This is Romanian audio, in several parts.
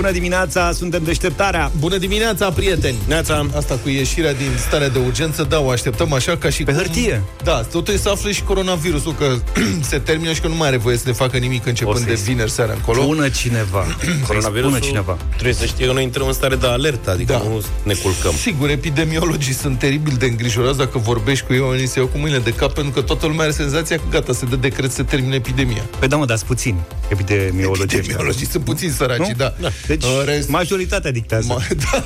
Bună dimineața, suntem deșteptarea. Bună dimineața, prieteni! Neața. Asta cu ieșirea din starea de urgență, da, o așteptăm așa ca și Pe cum... hârtie. Da, totul e să afle și coronavirusul, că se termină și că nu mai are voie să ne facă nimic O începând să-i de vineri seara încolo. Bună cineva. Coronavirusul Bună cineva. trebuie să știe că noi intrăm în stare de alertă, adică Da. nu ne culcăm. Sigur, epidemiologii sunt teribil de îngrijorați dacă vorbești cu ei, oamenii se iau cu mâinile de cap, pentru că toată lumea are senzația că gata, se dă decret să termine epidemia. Păi da, mă, dar puțin epidemiologii. Epidemiologii sunt puțin săraci, Nu? da. Deci, În rest, majoritatea dictează. Ma, da.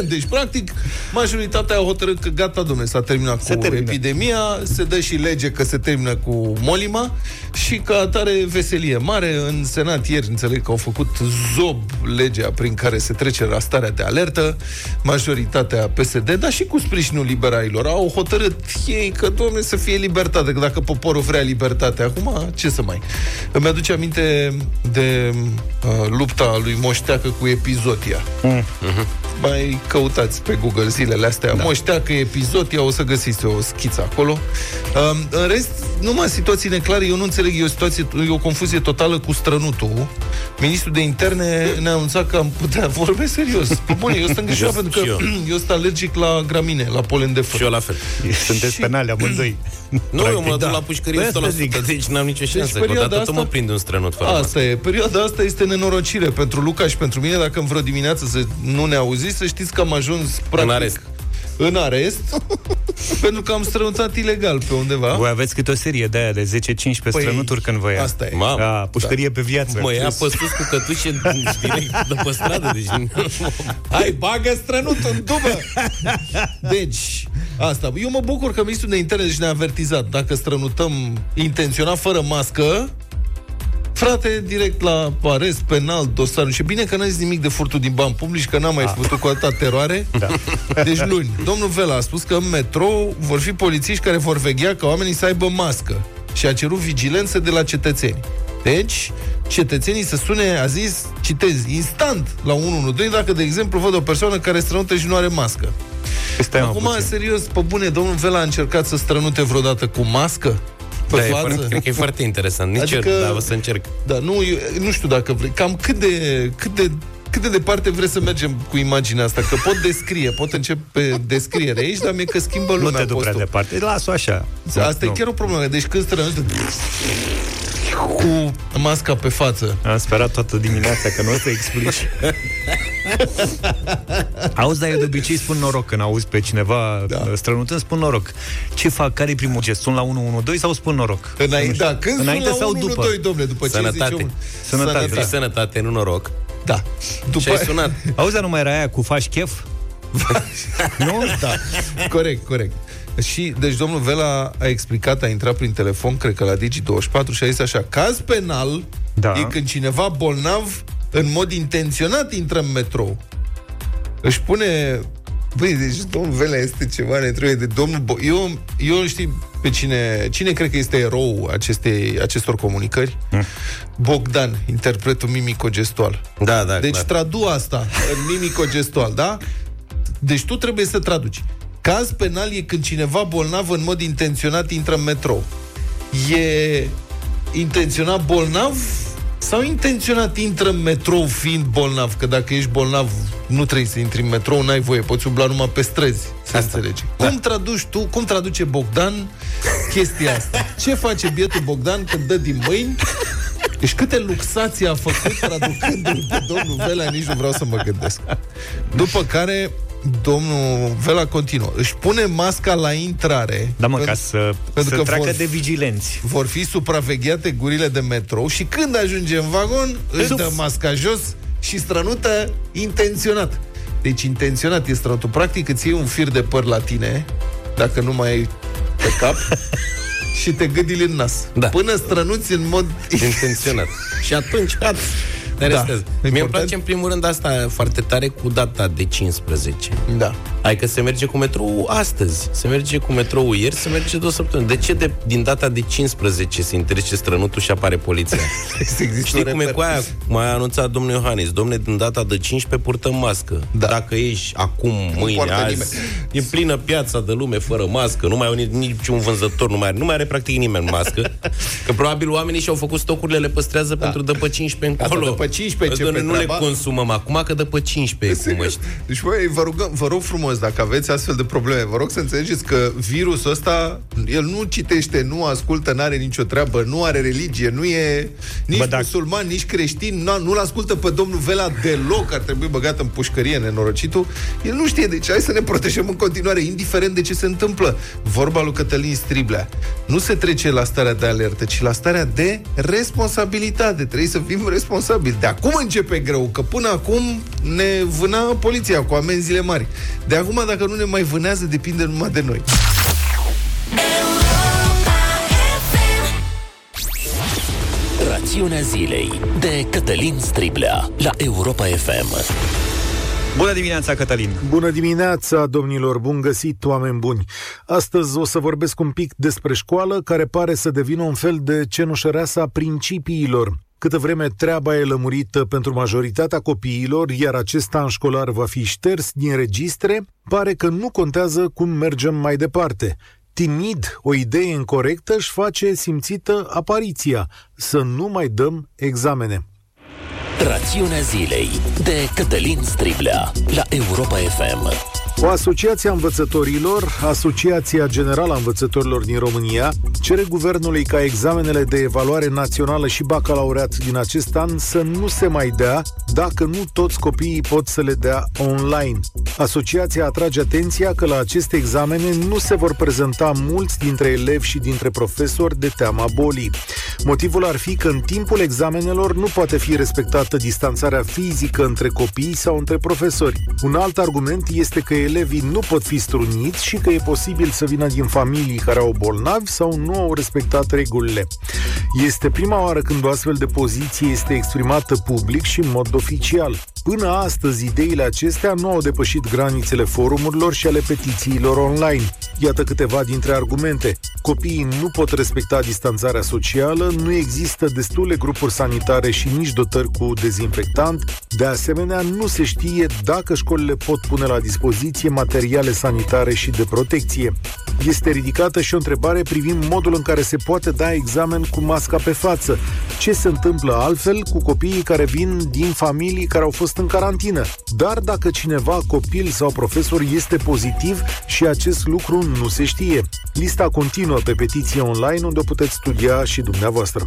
Deci, practic, majoritatea a hotărât că gata, domnule, s-a terminat Se cu termină. epidemia, se dă și lege că se termină cu molima și ca atare veselie mare. În Senat ieri, înțeleg că au făcut zob legea prin care se trece la starea de alertă, majoritatea PSD, dar și cu sprijinul liberalilor, au hotărât ei că, domnule, să fie libertate, că dacă poporul vrea libertate acum, ce să mai... Îmi aduce aminte de uh, lupta lui Moșteacă cu epizodia mai căutați pe Google zilele astea. Da. Moșteacă, epizodia, o să găsiți o schiță acolo. Um, în rest, numai situații neclare, eu nu înțeleg, e o situație, e o confuzie totală cu strănutul. Ministrul de interne ne-a anunțat că am putea vorbi serios. Pe bune, eu sunt îngrijorat Eu- pentru că și eu. eu sunt alergic la gramine, la polen de Și făt. eu la fel. Sunteți Și- penale amândoi. Nu, eu mă duc da. la pușcărie Păi asta 100%, zic. deci n-am nicio șansă. Deci perioada Odată tot asta- mă prind un strănut fără mască. Asta e. Perioada asta este nenorocire pentru Luca și pentru mine. Dacă în vreo dimineață să nu ne auziți, să știți că am ajuns practic, arest. În arest, pentru că am strănutat ilegal pe undeva. Voi aveți câte o serie de aia de 10-15 Păi, strănuturi când vă ia. asta e. Mamă. Da, pușcărie pe viață. Mă ia pe sus cu cătușe direct de pe stradă, deci... Hai, bagă strănutul în dubă! Deci, asta. Eu mă bucur că ministrul de interne deci ne-a avertizat. Dacă strănutăm intenționat fără mască, Frate, direct la arest, penal, dosar. Și bine că n-a zis nimic de furtul din bani publici, că n-am mai făcut cu atâta teroare. Da. Deci luni, domnul Vela a spus că în metrou vor fi polițiști care vor veghea ca oamenii să aibă mască. Și a cerut vigilență de la cetățeni. Deci, cetățenii să sune, a zis, citez, instant la 112 dacă, de exemplu, văd o persoană care strănută și nu are mască. Păi Stai, mă, Acum, puțin. serios, pe bune, domnul Vela a încercat să strănute vreodată cu mască? Pe Da, e față? foarte, cred că e foarte interesant. Nici Adică- eu, dar o să încerc. Da, nu, eu, nu știu dacă vrei. Cam cât de, cât de cât de departe vreți să mergem cu imaginea asta? Că pot descrie, pot începe descriere aici, dar mi-e că schimbă lumea Nu te duc prea postul. departe. Las-o așa. Asta Nu. e chiar o problemă. Deci când strănuți cu masca pe față. Am sperat toată dimineața că nu o să explici. Auzi, dar eu de obicei spun noroc când auzi pe cineva Da. da. strănutând, spun noroc. Ce fac? Care e primul gest? Sun la 112 sau spun noroc? Înainte, da, când Înainte sun la sau 1, după? 2, domnule, după ce Sănătate. zice omul. Sănătate. Vrei sănătate, nu noroc. Da. După Și ai sunat. Auzi, dar nu mai era aia cu faci chef? nu? Da, corect, corect. Și, deci, domnul Vela a explicat, a intrat prin telefon, cred că la Digi24 și a zis așa, caz penal Da. e când cineva bolnav în mod intenționat intră în metrou. Își pune... Băi, deci domnul Vela este ceva netrăie de domnul... Bo- eu, eu știi pe cine... Cine cred că este erou acestei, acestor comunicări? Bogdan, interpretul mimico-gestual. Da, da, Deci clar. tradu asta în mimico-gestual, da? Deci tu trebuie să traduci. Caz penal e când cineva bolnav în mod intenționat intră în metrou. E intenționat bolnav sau intenționat intră în metrou fiind bolnav? Că dacă ești bolnav, nu trebuie să intri în metrou, n-ai voie, poți umbla numai pe străzi, să Asta. înțelegi. Cum traduci tu, cum traduce Bogdan chestia asta? Ce face bietul Bogdan când dă din mâini deci câte luxații a făcut traducându-l pe domnul Vela, nici nu vreau să mă gândesc. După care, domnul Vela continuă. Își pune masca la intrare. Da, mă, pentru- ca să, pentru să că treacă vor- de vigilenți. vor fi supravegheate gurile de metrou și când ajunge în vagon, își Suf. dă masca jos și strănută intenționat. Deci intenționat e strănutul. Practic îți iei un fir de păr la tine, dacă nu mai ai pe cap, și te gâdili în nas. Da. Până strănuți în mod Intenționat. Și atunci, gata. Te Da. arestez. Mie îmi Important. place în primul rând asta foarte tare cu data de 15. Da. Hai că se merge cu metrou astăzi, se merge cu metrou ieri, se merge două săptămâni. De ce de, din data de 15 se interzice strănutul și apare poliția? Știi cum e cu aia? Mai a anunțat domnul Iohannis, domne, din data de 15 purtăm mască. Da. Dacă ești acum, mâine, poartă azi, nimeni. e plină piața de lume fără mască, nu mai au ni- niciun vânzător, nu mai are, nu mai are practic nimeni mască, că probabil oamenii și-au făcut stocurile, le păstrează pentru de pe 15 Asta încolo. De pe 15 Doamne, începe nu le treaba. consumăm acum, că de pe 15 e cum ăștia. Deci, băi, vă, rugăm, vă rog frumos, dacă aveți astfel de probleme, vă rog să înțelegeți că virusul ăsta, el nu citește, nu ascultă, nu are nicio treabă, nu are religie, nu e nici Bă, Bă, dacă- musulman, nici creștin, nu, nu-l ascultă pe domnul Vela deloc, ar trebui băgat în pușcărie nenorocitul. El nu știe, deci hai să ne protejăm în continuare, indiferent de ce se întâmplă. Vorba lui Cătălin Striblea. Nu se trece la starea de alertă, ci la starea de responsabilitate. Trebuie să fim responsabili. De acum începe greu, că până acum ne vâna poliția cu amenziile mari. De acum, dacă nu ne mai vânează, depinde numai de noi. Rațiunea zilei de Cătălin Striblea la Europa FM. Bună dimineața, Cătălin! Bună dimineața, domnilor, bun găsit, oameni buni! Astăzi o să vorbesc un pic despre școală, care pare să devină un fel de cenușăreasa a principiilor. Câtă vreme treaba e lămurită pentru majoritatea copiilor, iar acest an școlar va fi șters din registre, pare că nu contează cum mergem mai departe. Timid, o idee incorrectă își face simțită apariția, să nu mai dăm examene. Rațiunea zilei de Cătălin Striblea la Europa FM. O asociație a învățătorilor, Asociația Generală a Învățătorilor din România, cere guvernului ca examenele de evaluare națională și bacalaureat din acest an să nu se mai dea dacă nu toți copiii pot să le dea online. Asociația atrage atenția că la aceste examene nu se vor prezenta mulți dintre elevi și dintre profesori de teama bolii. Motivul ar fi că în timpul examenelor nu poate fi respectată distanțarea fizică între copii sau între profesori. Un alt argument este că elevii nu pot fi struniți și că e posibil să vină din familii care au bolnavi sau nu au respectat regulile. Este prima oară când o astfel de poziție este exprimată public și în mod oficial. Până astăzi, ideile acestea nu au depășit granițele forumurilor și ale petițiilor online. Iată câteva dintre argumente. Copiii nu pot respecta distanțarea socială, nu există destule grupuri sanitare și nici dotări cu dezinfectant. De asemenea, nu se știe dacă școlile pot pune la dispoziție materiale sanitare și de protecție. Este ridicată și o întrebare privind modul în care se poate da examen cu masca pe față. Ce se întâmplă altfel cu copiii care vin din familii care au fost în carantină? Dar dacă cineva, copil sau profesor, este pozitiv și acest lucru nu se știe. Lista continuă pe petiție online unde o puteți studia și dumneavoastră.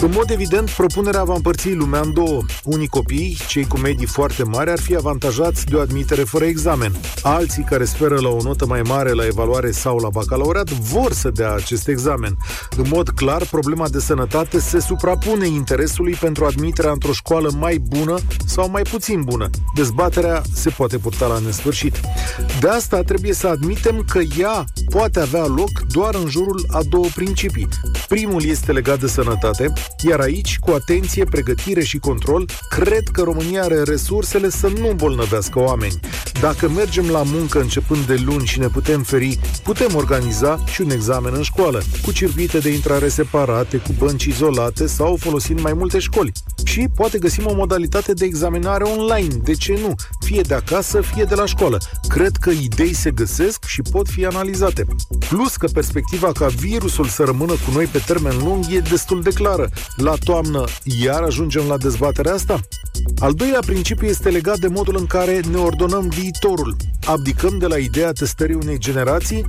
În mod evident, propunerea va împărți lumea în două. Unii copii, cei cu medii foarte mari, ar fi avantajați de o admitere fără examen. Alții care speră la o notă mai mare la evaluare sau la bacalaureat vor să dea acest examen. În mod clar, problema de sănătate se suprapune interesului pentru admiterea într-o școală mai bună sau mai puțin bună. Dezbaterea se poate purta la nesfârșit. De asta trebuie să admitem că ea poate avea loc doar în jurul a două principii. Primul este legat de sănătate, iar aici, cu atenție, pregătire și control, cred că România are resursele să nu îmbolnăvească oameni. Dacă mergem la muncă începând de luni și ne putem feri, putem organiza și un examen în școală, cu circuite de intrare separate, cu bănci izolate sau folosind mai multe școli. Și poate găsim o modalitate de examinare online, de ce nu? Fie de acasă, fie de la școală. Cred că idei se găsesc și pot fi analizate. Plus că perspectiva ca virusul să rămână cu noi pe termen lung e destul de clară. La toamnă iar ajungem la dezbaterea asta? Al doilea principiu este legat de modul în care ne ordonăm viitorul. Abdicăm de la ideea testării unei generații,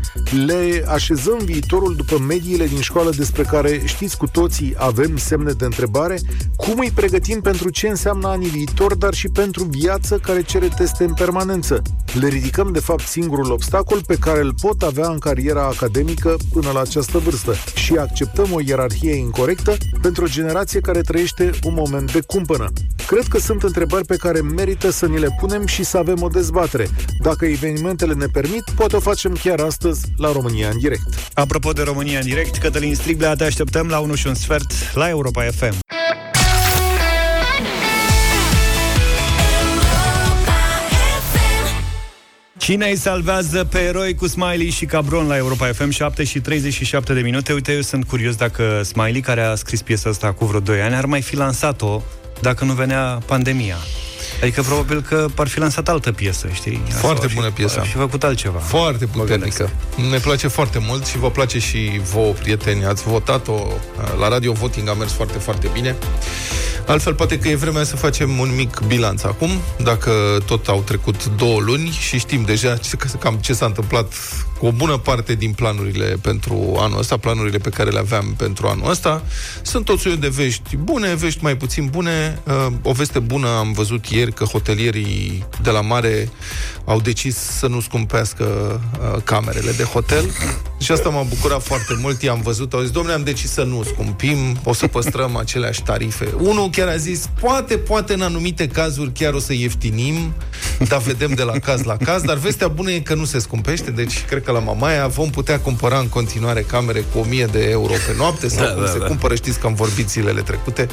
le așezăm viitorul după mediile din școală despre care știți cu toții avem semne de întrebare, cum îi pregătim pentru ce înseamnă anii viitor, dar și pentru viață care cere teste în permanență. Le ridicăm de fapt singurul obstacol pe care îl pot avea în cariera academică până la această vârstă și acceptăm o ierarhie incorrectă pentru o generație care trăiește un moment de cumpănă. Cred că sunt întrebări pe care merită să ni le punem și să avem o dezbatere. Dacă evenimentele ne permit, poate o facem chiar astăzi la România în direct. Apropo de România în direct, Cătălin Striblea, te așteptăm la 1 și un sfert la Europa FM. Cine îi salvează pe eroi cu Smiley și Cabron la Europa FM 7 și 37 de minute? Uite, eu sunt curios dacă Smiley, care a scris piesa asta cu vreo 2 ani, ar mai fi lansat-o dacă nu venea pandemia. Adică probabil că ar fi lansat altă piesă, știi? Foarte Asta bună piesa. Și făcut altceva. Foarte puternică. Ne place foarte mult și vă place și vouă, prieteni. Ați votat-o la Radio Voting, a mers foarte, foarte bine. Altfel, poate că e vremea să facem un mic bilanț acum, dacă tot au trecut două luni și știm deja ce, cam ce s-a întâmplat cu o bună parte din planurile pentru anul ăsta, planurile pe care le aveam pentru anul ăsta. Sunt tot soiul de vești bune, vești mai puțin bune. Uh, o veste bună am văzut ieri că hotelierii de la mare au decis să nu scumpească uh, camerele de hotel și asta m-a bucurat foarte mult. I-am văzut, au zis, domnule, am decis să nu scumpim, o să păstrăm aceleași tarife. Unul chiar a zis, poate, poate în anumite cazuri chiar o să ieftinim, dar vedem de la caz la caz, dar vestea bună e că nu se scumpește, deci cred că la Mamaia vom putea cumpăra în continuare camere cu 1000 de euro pe noapte sau da, cum da, se da. cumpără, știți că am vorbit zilele trecute.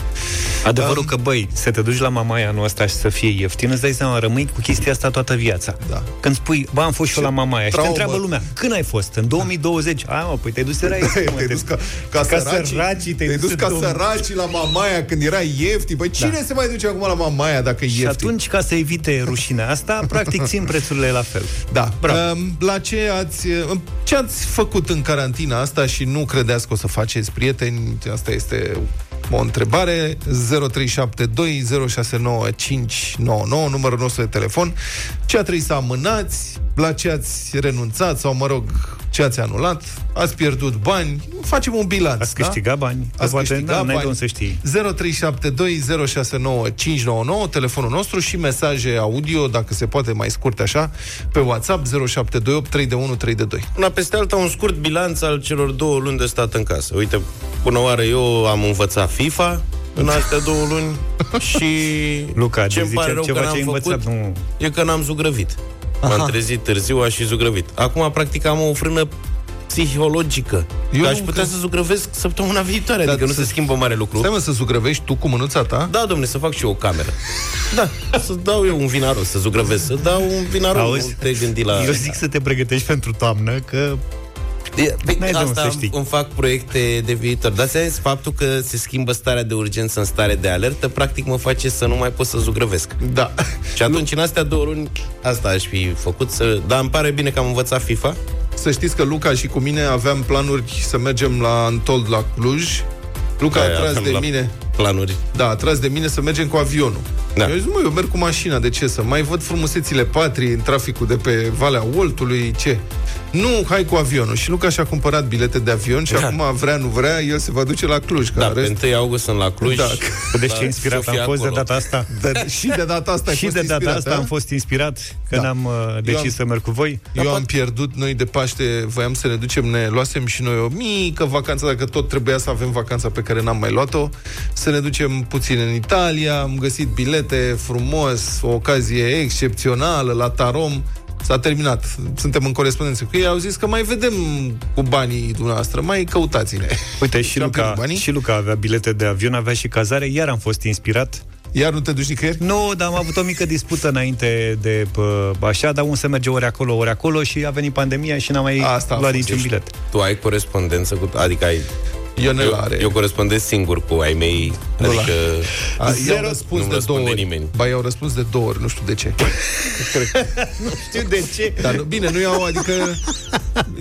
Adevărul um, că, băi, să te duci la Mamaia anul ăsta și să fie ieftin, îți dai seama, rămâi cu chestia asta toată viața. Da. Când spui, bă, am fost și eu la Mamaia și te întreabă lumea, când ai fost? În 2020? Da. A, mă, păi te-ai dus era te-ai dus ca, ca, ca săracii, săracii te-ai, dus ca săracii la Mamaia când era ieftin. Păi cine da. se mai duce acum la Mamaia dacă e ieftin? Și atunci, ca să evite rușinea asta, practic țin prețurile la fel. Da. Um, la ce ați, ce ați făcut în carantina asta și nu credeți că o să faceți prieteni? Asta este o întrebare 0372069599 numărul nostru de telefon ce a trebuit să amânați la ce ați renunțat sau mă rog ce ați anulat, ați pierdut bani, facem un bilanț. Ați câștigat da? bani. Ați poate, câștigat da, bani. să știi. 0372069599, telefonul nostru și mesaje audio, dacă se poate mai scurte așa, pe WhatsApp 0728 312 Una peste alta, un scurt bilanț al celor două luni de stat în casă. Uite, până oară eu am învățat FIFA, în astea două luni și Luca, ce îmi pare rău ceva că n-am ce făcut învățat, nu... e că n-am zugrăvit. Aha. M-am trezit târziu, aș și zugrăvit. Acum, practic, am o frână psihologică. Eu că aș putea că... să zugrăvesc săptămâna viitoare, Dar adică nu se schimbă mare lucru. Stai mă să zugrăvești tu cu mânuța ta? Da, domne, să fac și eu o cameră. Da, să dau eu un vinaros, să zugrăvesc, să dau un vinaros. Auzi, nu te gândi la... Eu zic să te pregătești pentru toamnă, că Bine, asta să știi. îmi fac proiecte de viitor. Dar să faptul că se schimbă starea de urgență în stare de alertă, practic mă face să nu mai pot să zugrăvesc. Da. Și atunci, în astea două luni, asta aș fi făcut. Să... Dar îmi pare bine că am învățat FIFA. Să știți că Luca și cu mine aveam planuri să mergem la Antold, la Cluj. Luca Aia, a tras de mine planuri. Da, a tras de mine să mergem cu avionul. Da. Eu zic, mă, eu merg cu mașina, de ce să? Mai văd frumusețile patrii în traficul de pe Valea Oltului, ce? Nu, hai cu avionul. Și Luca și-a cumpărat bilete de avion și da. acum vrea, nu vrea, el se va duce la Cluj. Da, rest... pe 1 august sunt la Cluj. Da. Deci ce inspirat am fost acolo. de data asta. De, și de data asta Și de data asta da? am fost inspirat când da. am uh, decis am, să merg cu voi. Eu Dar am pot... pierdut, noi de Paște voiam să ne ducem, ne luasem și noi o mică vacanță, dacă tot trebuia să avem vacanța pe care n-am mai luat-o, să ne ducem puțin în Italia, am găsit bilete frumos, o ocazie excepțională la Tarom S-a terminat. Suntem în corespondență cu ei. Au zis că mai vedem cu banii dumneavoastră. Mai căutați-ne. Uite, și Luca, și Luca avea bilete de avion, avea și cazare. Iar am fost inspirat. Iar nu te duci nicăieri? Nu, dar am avut o mică dispută înainte de pă, așa, dar un se merge ori acolo, ori acolo și a venit pandemia și n-am mai Asta luat niciun bilet. Tu ai corespondență cu... Adică ai Ionel are. Eu corespondez singur cu ai mei, nu adică a, i-au răspuns de două ori. nimeni. Ba, i-au răspuns de două ori, nu știu de ce. nu știu de ce. Dar nu, bine, nu i-au, adică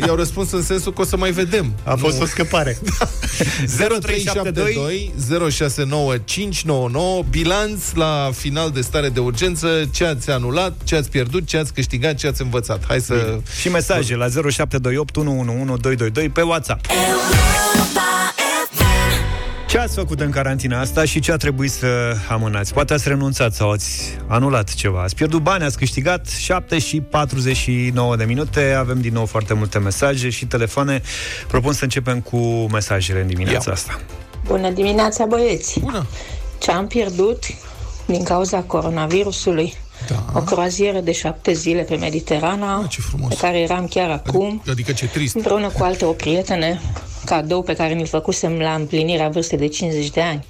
i-au răspuns în sensul că o să mai vedem. A nu. fost o scăpare. 0372 069599 bilanț la final de stare de urgență, ce ați anulat, ce ați pierdut, ce ați câștigat, ce ați învățat. Hai să... Bine. Și mesaje la 0728 111222 pe WhatsApp. Ce ați făcut în carantina asta și ce a trebuit să amânați? Poate ați renunțat sau ați anulat ceva. Ați pierdut bani, ați câștigat 7 și 49 de minute. Avem din nou foarte multe mesaje și telefoane. Propun să începem cu mesajele în dimineața Ia. asta. Bună dimineața, băieți! Bună! Ce am pierdut din cauza coronavirusului? Da. O croazieră de șapte zile pe Mediterana, ah, ce frumos. pe care eram chiar acum. Adică ce trist. Împreună cu alte o prietene, cadou pe care mi-l făcusem la împlinirea vârstei de 50 de ani.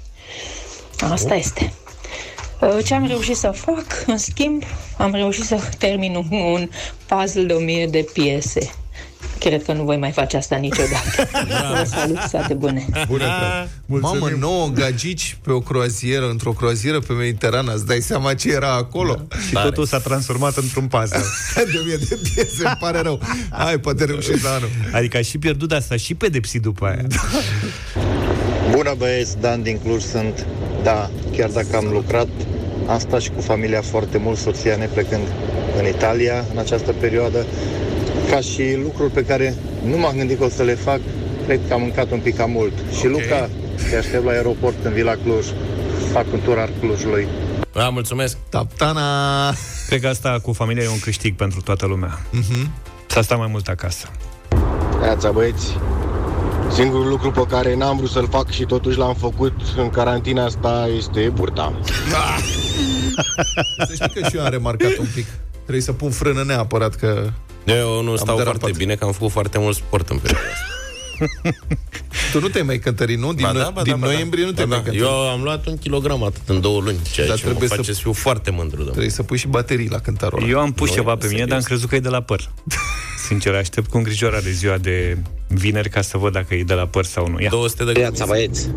Asta oh. este. Uh, ce am reușit să fac, în schimb, am reușit să termin un, un puzzle de o mie de piese. Cred că nu voi mai face asta niciodată. Vă salut, toate bune. Bună, Mamă, nouă gagici pe o croazieră, într-o croazieră pe Mediterana, îți dai seama ce era acolo? Da. Și Tare. totul s-a transformat într-un puzzle. de mie de piese, îmi pare rău. Hai, poate reușesc anul. Adică a și pierdut asta și pedepsit după aia. Da. Bună băieți, Dan din Cluj sunt. Da, chiar dacă am lucrat, am stat și cu familia foarte mult, soția ne plecând în Italia în această perioadă, ca și lucruri pe care nu m-am gândit că o să le fac, cred că am mâncat un pic cam mult. Okay. Și Luca, te aștept la aeroport în Vila Cluj, fac un tur al Clujului. Da, mulțumesc! Taptana! Cred că asta cu familia e un câștig pentru toată lumea. Uh-huh. S-a stat mai mult acasă. Neața, băieți! Singurul lucru pe care n-am vrut să-l fac și totuși l-am făcut în carantina asta este burta. Da. să știi că și eu am remarcat un pic. Trebuie să pun frână neapărat că... Eu nu stau derapat. foarte bine, că am făcut foarte mult sport în perioada asta. tu nu te mai cântări, nu? Din, ba da, ba din da, noiembrie da. nu te ba mai da. cântări. Eu am luat un kilogram atât în două luni, ceea dar ce trebuie mă face să, fiu foarte mândru. Domnule. Trebuie să pui și baterii la cântarul ăla. Eu am pus Noi, ceva pe mine, dar am crezut că e de la păr. Sincer, aștept cu îngrijorare ziua de vineri ca să văd dacă e de la păr sau nu. Ia. 200 de Viața, băieți.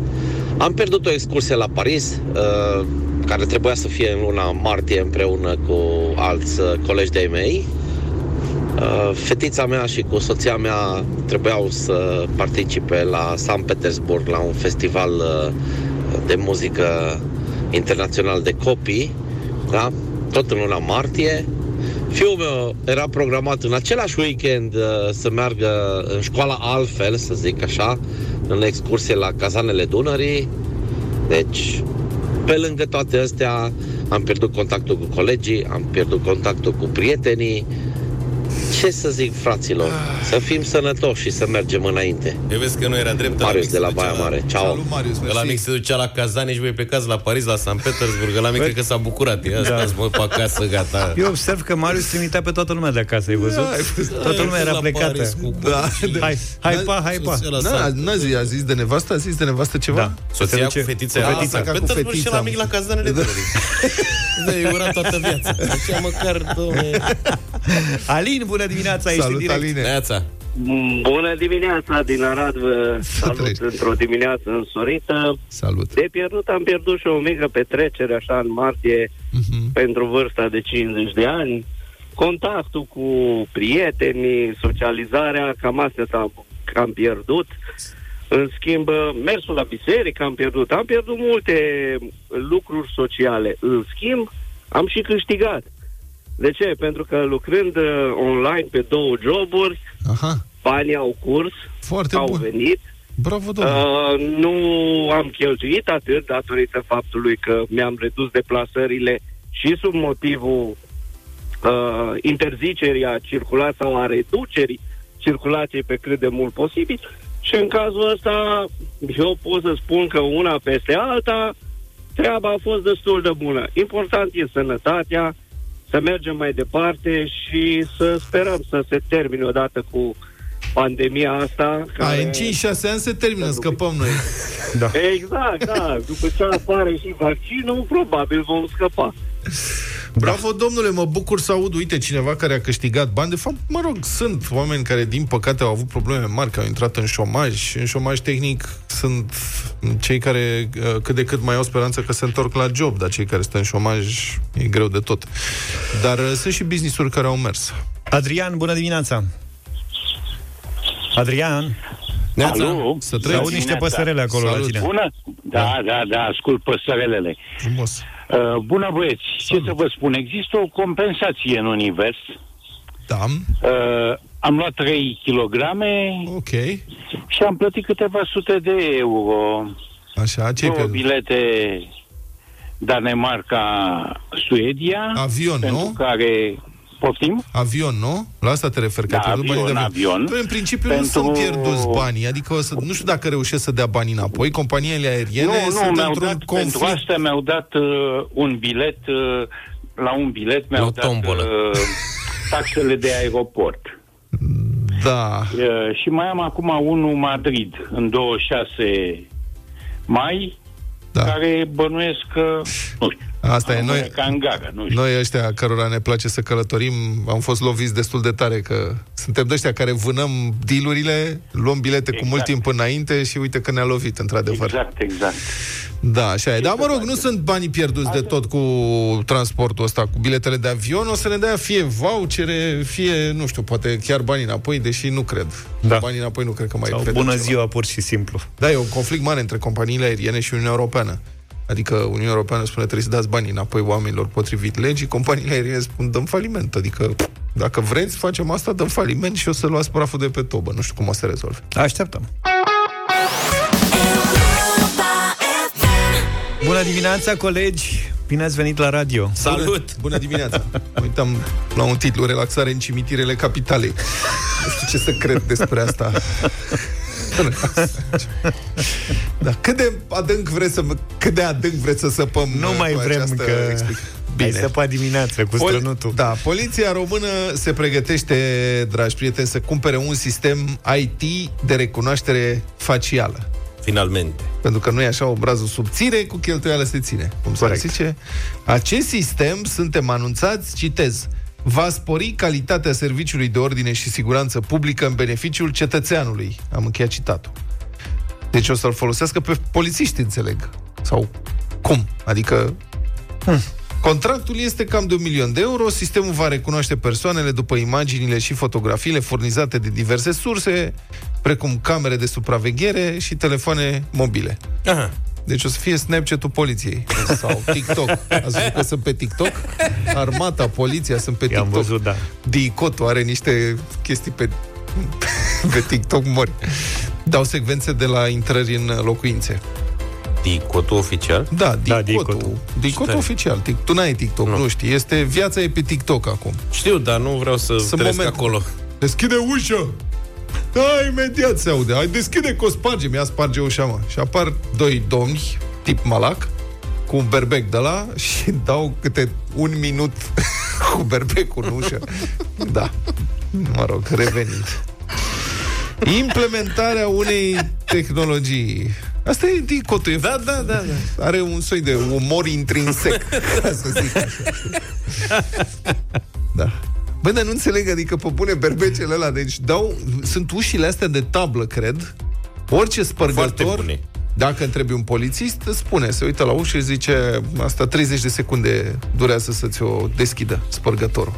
Am pierdut o excursie la Paris, uh, care trebuia să fie în luna martie împreună cu alți uh, colegi de-ai mei. Uh, fetița mea și cu soția mea trebuiau să participe la San Petersburg la un festival uh, de muzică internațional de copii, da? tot în luna martie. Fiul meu era programat în același weekend uh, să meargă în școala altfel, să zic așa, în excursie la cazanele Dunării. Deci, pe lângă toate astea, am pierdut contactul cu colegii, am pierdut contactul cu prietenii, ce să zic, fraților? Să fim sănătoși și să mergem înainte. Eu vezi că nu era drept. Marius de la Baia Mare. Ciao. Salut, Marius. La mic se ducea la Kazani și voi plecați la Paris, la San Petersburg. La mic cred că s-a bucurat. Ia da. mă pe acasă, gata. Eu observ că Marius trimitea pe toată lumea de acasă, ai văzut? Da, toată lumea era plecată. Da. Hai, hai pa, hai pa. N-a zis, a zis de nevastă, a zis de nevastă ceva? Da. Soția cu fetița. Fetița. Cu fetița. Și la mic la Kazanele de Da, ura toată viața. Așa măcar, domne. Alin, bună dimineața, ești Salut, direct. Aline. Neața. Bună dimineața din Arad, vă salut într-o dimineață însorită. Salut. De pierdut am pierdut și o mică petrecere așa în martie uh-huh. pentru vârsta de 50 de ani. Contactul cu prietenii, socializarea, cam astea am, am pierdut. În schimb, mersul la biserică am pierdut. Am pierdut multe lucruri sociale. În schimb, am și câștigat. De ce? Pentru că lucrând uh, online pe două joburi, Aha. banii au curs, Foarte au bun. venit. Bravo, domnule. Uh, nu am cheltuit atât datorită faptului că mi-am redus deplasările și sub motivul uh, interzicerii a circulației sau a reducerii circulației pe cât de mult posibil. Și în cazul ăsta, eu pot să spun că una peste alta, treaba a fost destul de bună. Important e sănătatea, să mergem mai departe și să sperăm să se termine odată cu pandemia asta. Care... A, în 5-6 ani se termină, scăpăm noi. Da. Exact, da. După ce apare și vaccinul, probabil vom scăpa. Bravo, domnule, mă bucur să aud, uite, cineva care a câștigat bani. De fapt, mă rog, sunt oameni care, din păcate, au avut probleme mari, că au intrat în șomaj. În șomaj tehnic sunt cei care uh, cât de cât mai au speranță că se întorc la job, dar cei care sunt în șomaj e greu de tot. Dar uh, sunt și business-uri care au mers. Adrian, bună dimineața! Adrian! Alo? Să treci niște păsărele acolo Salut. la tine. Bună? Da, da, da, ascult păsărelele. Frumos. Uh, bună băieți, Salut. ce să vă spun, există o compensație în univers. Da. Uh, am luat 3 kg Ok. și am plătit câteva sute de euro. Așa, ce Două bilete Danemarca-Suedia. Avion, pentru nu? care Poftim? Avion, nu? La asta te referi, că da, avion, banii de avion. Păi, în principiu pentru... nu sunt pierduți banii, adică o să, nu știu dacă reușesc să dea banii înapoi, companiile aeriene nu, sunt nu, într-un dat, conflict. Pentru asta mi-au dat uh, un bilet, uh, la un bilet mi-au dat uh, taxele de aeroport. Da. Uh, și mai am acum unul Madrid, în 26 mai, da. care bănuiesc că, nu știu, Asta e, noi, ca în gaga, nu știu. noi ăștia cărora ne place să călătorim, am fost loviți destul de tare că suntem de ăștia care vânăm dealurile, luăm bilete exact. cu mult timp înainte și uite că ne-a lovit, într-adevăr. Exact, exact. Da, așa e. Dar, mă rog, nu sunt banii pierduți de tot cu transportul ăsta, cu biletele de avion. O să ne dea fie vouchere, fie, nu știu, poate chiar banii înapoi, deși nu cred. Da. Banii înapoi nu cred că mai Sau cred bună ceva. ziua, pur și simplu. Da, e un conflict mare între companiile aeriene și Uniunea Europeană. Adică Uniunea Europeană spune trebuie să dați banii înapoi oamenilor potrivit legii, companiile aeriene spun dăm faliment. Adică dacă vreți, facem asta, dăm faliment și o să luați praful de pe tobă. Nu știu cum o să rezolve. Așteptăm. Bună dimineața, colegi! Bine ați venit la radio. Salut! Bună dimineața! Mă Uitam la un titlu, Relaxare în cimitirele capitalei. Nu știu ce să cred despre asta. Da, cât de adânc vreți să cât de adânc vreți să săpăm Nu uh, mai cu vrem această că explic- ai săpat dimineața cu strănutul. Da, poliția română se pregătește, dragi prieteni, să cumpere un sistem IT de recunoaștere facială. Finalmente. Pentru că nu e așa obrazul subțire, cu cheltuială se ține. Cum se Corect. zice? Acest sistem, suntem anunțați, citez, va spori calitatea serviciului de ordine și siguranță publică în beneficiul cetățeanului. Am încheiat citatul. Deci o să-l folosească pe polițiști, înțeleg. Sau cum? Adică... Hmm. Contractul este cam de un milion de euro, sistemul va recunoaște persoanele după imaginile și fotografiile furnizate de diverse surse, precum camere de supraveghere și telefoane mobile. Aha. Deci o să fie Snapchat-ul poliției sau TikTok. Ați văzut că sunt pe TikTok? Armata, poliția sunt pe I-am TikTok. văzut, da. Dicotul are niște chestii pe, pe TikTok mori. Dau secvențe de la intrări în locuințe. Dicotul oficial? Da, Da, Dicotul. Dicotul. Dicotul tare. oficial. Tic- Tu n-ai TikTok, nu. nu știi. Este, viața e pe TikTok acum. Știu, dar nu vreau să Sunt trăiesc momente. acolo. Deschide ușa! Da, imediat se aude. Hai, deschide că o spargem. Ia sparge ușa, mă. Și apar doi domni, tip malac, cu un berbec de la și dau câte un minut cu berbecul în ușă. Da. Mă rog, revenind. Implementarea unei tehnologii. Asta e dicotul. E Da, da, da, da. are un soi de umor intrinsec, ca să zic așa. Da. Bă, dar nu înțeleg, adică pe bune berbecele ăla, deci dau, sunt ușile astea de tablă, cred, orice Foarte spărgător, bune. dacă întrebi un polițist, îți spune, se uită la ușă și zice, asta 30 de secunde durează să-ți o deschidă spărgătorul.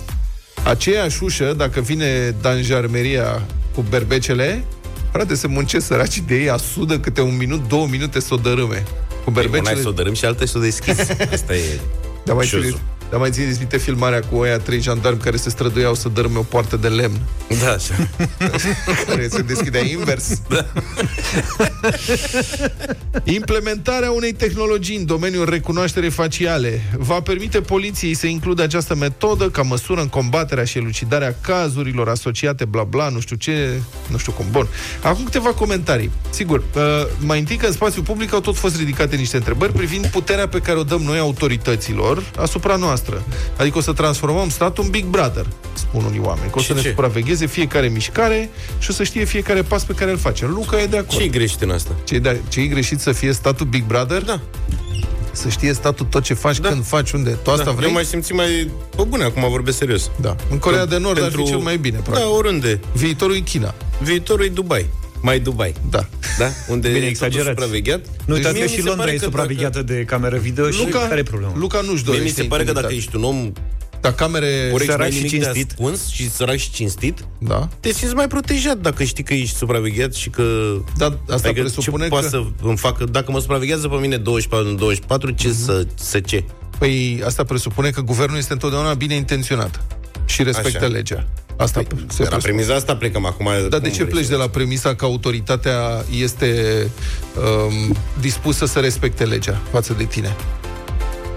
Aceeași ușă, dacă vine danjarmeria cu berbecele, frate, se muncesc săraci de ei, asudă câte un minut, două minute să o dărâme. Cu Păi, Una berbecele... e să o dărâm și alta e să o deschizi. Asta e... Dar mai șosul. țineți, dar mai țineți minte filmarea cu oia trei jandarmi care se străduiau să dărâme o poartă de lemn, Da, așa. care se deschidea invers. Da. Implementarea unei tehnologii în domeniul recunoașterii faciale va permite poliției să includă această metodă ca măsură în combaterea și elucidarea cazurilor asociate bla bla, nu știu ce, nu știu cum. Bun. Acum câteva comentarii. Sigur, uh, mai întâi că în spațiu public au tot fost ridicate niște întrebări privind puterea pe care o dăm noi autorităților asupra noastră. Adică o să transformăm statul în Big Brother, spun unii oameni. Că o să Și ne ce? supravegheze fiecare mișcare și o să știe fiecare pas pe care îl facem. Luca e de acord. Ce e greșit în asta? Ce, da, ce e greșit să fie statul Big Brother? Da. Să știe statul tot ce faci, da. când faci, unde. Tu asta da. vrei? Eu mai simți mai... Bă, bune, acum vorbesc serios. Da. În Corea Că de Nord pentru- ar fi cel mai bine, practic. Da, oriunde. Viitorul e China. Viitorul e Dubai. Mai Dubai. Da. Da? Unde Bine e totul exagerat. supravegheat. Nu uitați mie că mi și se Londra pare e că supravegheată de cameră video și Luca, care e problema? Luca nu-și Mie dorește mi se pare că dacă intimitate. ești un om Dar camere... corect, Sărac n-ai și nimic de cinstit. ascuns și sărac și cinstit, Da. te simți mai protejat dacă știi că ești supravegheat și că... Da, asta adică presupune ce că- poate să îmi facă... Dacă mă supraveghează pe mine 24 în 24, ce Mhm. să, să ce? Păi asta presupune că guvernul este întotdeauna bine intenționat și respectă Așa. legea. Asta se De la presupune. premiza asta plecăm acum. Dar de ce pleci de la premisa că autoritatea este um, dispusă să respecte legea față de tine?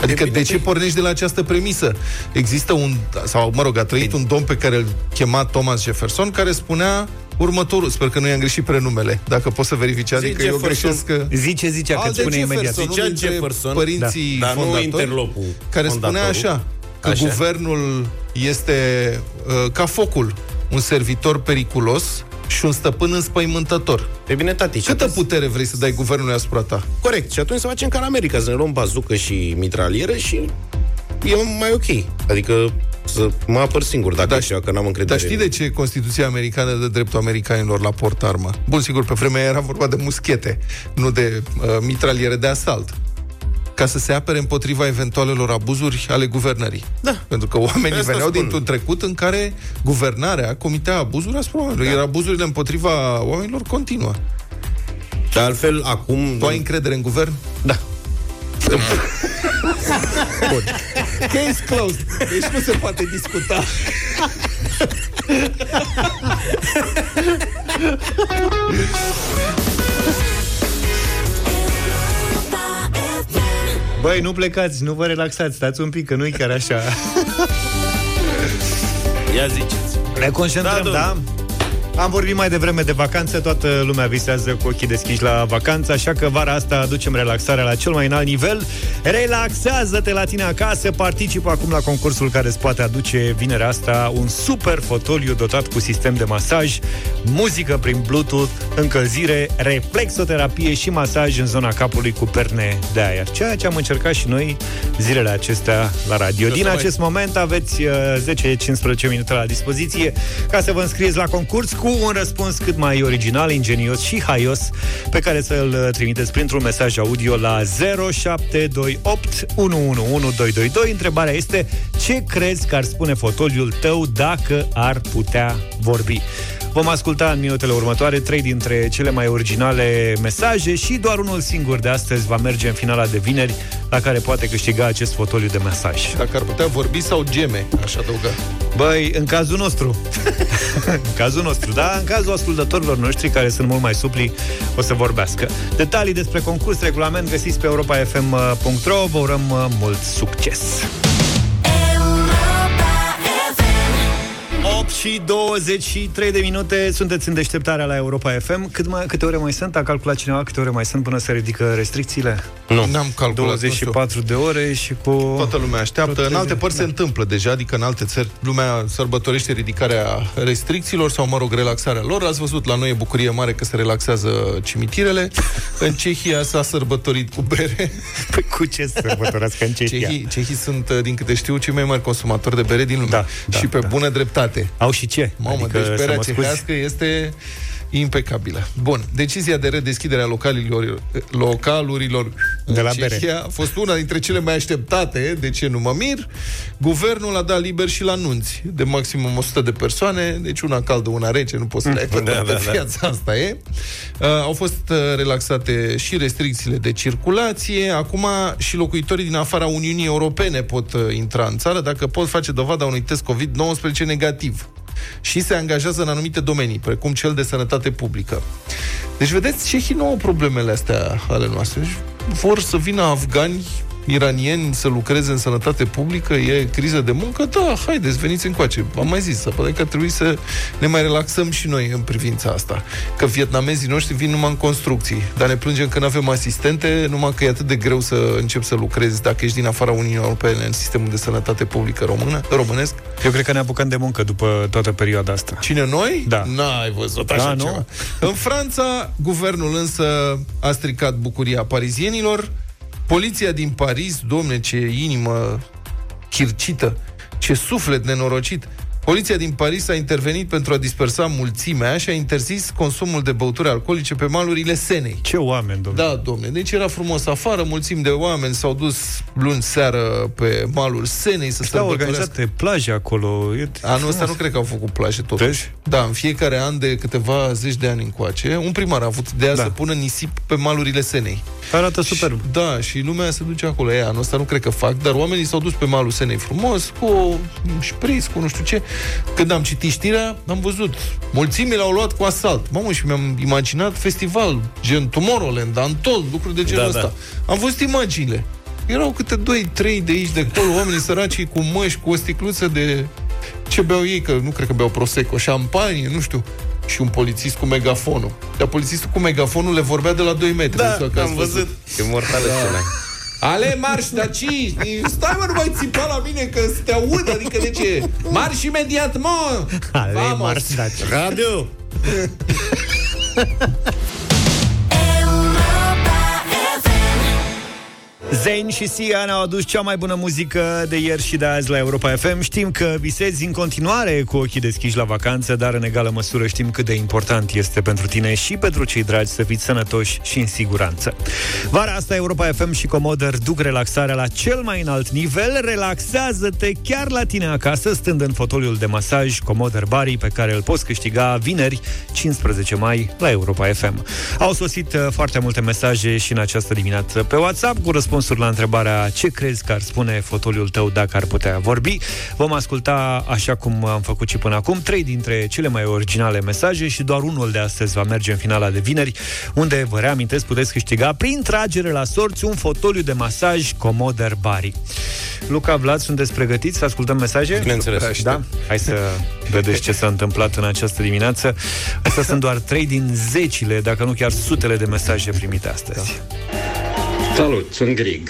Adică Evident de ce că- pornești de la această premisă? Există un, sau mă rog, a trăit un domn pe care îl chema Thomas Jefferson, care spunea următorul, sper că nu i-am greșit prenumele, dacă poți să verifici, Zi adică eu Jefferson. greșesc că... Zice, zicea, că Al îți de spune imediat. Jefferson, Zicea unul dintre Jefferson, părinții da, dar nu fondatori, interlopul care spunea fondatorul. așa, că Așa. guvernul este uh, ca focul, un servitor periculos și un stăpân înspăimântător. E bine, tati. Câtă putere vrei să dai guvernului asupra ta? Corect. Și atunci să facem ca în America, să ne luăm bazucă și mitraliere și e mai ok. Adică să mă apăr singur dacă da, așa, că n-am încredere. Dar știi de ce Constituția Americană dă dreptul americanilor la portarmă? Bun, sigur, pe vremea era vorba de muschete, nu de uh, mitraliere de asalt ca să se apere împotriva eventualelor abuzuri ale guvernării. Da. Pentru că oamenii Asta veneau dintr-un trecut în care guvernarea comitea abuzuri asupra oamenilor. Da. Iar abuzurile împotriva oamenilor continuă. De altfel, acum... Tu ai încredere în guvern? Da. Bun. Case closed. Deci nu se poate discuta. Băi, nu plecați, nu vă relaxați, stați un pic, că nu-i chiar așa. Ia ziceți. Ne concentrăm, da? da? Am vorbit mai devreme de vacanță, toată lumea visează cu ochii deschiși la vacanță, așa că vara asta aducem relaxarea la cel mai înalt nivel. Relaxează-te la tine acasă, participă acum la concursul care îți poate aduce vinerea asta un super fotoliu dotat cu sistem de masaj, muzică prin Bluetooth, încălzire, reflexoterapie și masaj în zona capului cu perne de aer. Ceea ce am încercat și noi zilele acestea la radio. Din acest moment aveți 10-15 uh, minute la dispoziție ca să vă înscrieți la concurs cu un răspuns cât mai original, ingenios și haios pe care să-l trimiteți printr-un mesaj audio la 0728 111222. Întrebarea este ce crezi că ar spune fotoliul tău dacă ar putea vorbi? Vom asculta în minutele următoare trei dintre cele mai originale mesaje și doar unul singur de astăzi va merge în finala de vineri, la care poate câștiga acest fotoliu de mesaj. Dacă ar putea vorbi sau geme, aș adăuga. Băi, în cazul nostru. în cazul nostru, da? În cazul ascultătorilor noștri, care sunt mult mai supli, o să vorbească. Detalii despre concurs, regulament găsiți pe europafm.ro. Vă urăm uh, mult succes! 8 și 23 de minute Sunteți în deșteptarea la Europa FM Cât mai, Câte ore mai sunt? A calculat cineva câte ore mai sunt până se ridică restricțiile? Nu, n-am calculat 24 de ore și cu... Toată lumea așteaptă În alte părți da. se întâmplă deja Adică în alte țări lumea sărbătorește ridicarea restricțiilor Sau, mă rog, relaxarea lor Ați văzut, la noi e bucurie mare că se relaxează cimitirele În Cehia s-a sărbătorit cu bere Păi cu ce sărbătorească în Cehia? Cehii, cehii sunt, din câte știu, cei mai mari consumatori de bere din lume da, da, Și pe da. bună dreptate au și ce? Mamă, adică deci berea cehească este impecabilă. Bun, decizia de redeschidere a localurilor, localurilor de la Cehia bere. a fost una dintre cele mai așteptate, de ce nu mă mir. Guvernul a dat liber și la nunți de maximum 100 de persoane, deci una caldă, una rece, nu poți să le ai da, da, da. viața, asta e. Uh, au fost uh, relaxate și restricțiile de circulație, acum și locuitorii din afara Uniunii Europene pot uh, intra în țară dacă pot face dovada unui test COVID-19 negativ și se angajează în anumite domenii, precum cel de sănătate publică. Deci, vedeți, cehii nu au problemele astea ale noastre. Deci, vor să vină afgani iranieni să lucreze în sănătate publică, e criză de muncă, da, haideți, veniți încoace. Am mai zis, poate că ar trebui să ne mai relaxăm și noi în privința asta. Că vietnamezii noștri vin numai în construcții, dar ne plângem că nu avem asistente, numai că e atât de greu să încep să lucrezi dacă ești din afara Uniunii Europene în sistemul de sănătate publică română, românesc. Eu cred că ne apucăm de muncă după toată perioada asta. Cine noi? Da. N-ai văzut așa da, ceva. Nu? În Franța, guvernul însă a stricat bucuria parizienilor, Poliția din Paris, domne, ce inimă chircită, ce suflet nenorocit. Poliția din Paris a intervenit pentru a dispersa mulțimea și a interzis consumul de băuturi alcoolice pe malurile Senei. Ce oameni, domnule! Da, domne. Deci era frumos afară, mulțimi de oameni s-au dus luni seară pe malul Senei să se organizate plaje acolo. Anul ăsta nu cred că au făcut plaje totuși. Vezi? Da, în fiecare an de câteva zeci de ani încoace, un primar a avut de a da. să pună nisip pe malurile Senei. Arată super. Și, da, și lumea se duce acolo. Ei, anul ăsta nu cred că fac, dar oamenii s-au dus pe malul Senei frumos, cu un șpriț, cu nu știu ce. Când am citit știrea, am văzut. Mulțimile au luat cu asalt. Mamă, și mi-am imaginat festival, gen Tomorrowland, Antol, lucruri de genul da, ăsta. Da. Am văzut imaginile. Erau câte 2-3 de aici de acolo, oamenii săraci cu măști, cu o sticluță de... Ce beau ei, că nu cred că beau Prosecco, șampanie, nu știu și un polițist cu megafonul. Dar polițistul cu megafonul le vorbea de la 2 metri. Da, am văzut. E mortală da. Ale, marș de aici! Stai mă, nu mai țipa la mine că te aud, adică de ce? Marș imediat, mă! Ale, Vamos. marș de Radio! Zayn și Sia ne-au adus cea mai bună muzică de ieri și de azi la Europa FM. Știm că visezi în continuare cu ochii deschiși la vacanță, dar în egală măsură știm cât de important este pentru tine și pentru cei dragi să fiți sănătoși și în siguranță. Vara asta Europa FM și Comoder duc relaxarea la cel mai înalt nivel. Relaxează-te chiar la tine acasă, stând în fotoliul de masaj Comoder Bari, pe care îl poți câștiga vineri, 15 mai, la Europa FM. Au sosit uh, foarte multe mesaje și în această dimineață pe WhatsApp cu răspuns răspunsuri la întrebarea ce crezi că ar spune fotoliul tău dacă ar putea vorbi. Vom asculta, așa cum am făcut și până acum, trei dintre cele mai originale mesaje și doar unul de astăzi va merge în finala de vineri, unde, vă reamintesc, puteți câștiga prin tragere la sorți un fotoliu de masaj Comoder Bari. Luca, Vlad, sunteți pregătiți să ascultăm mesaje? Bineînțeles. Da? Hai să vedeți ce s-a întâmplat în această dimineață. Astea sunt doar trei din zecile, dacă nu chiar sutele de mesaje primite astăzi. Da. Salut, sunt Grig.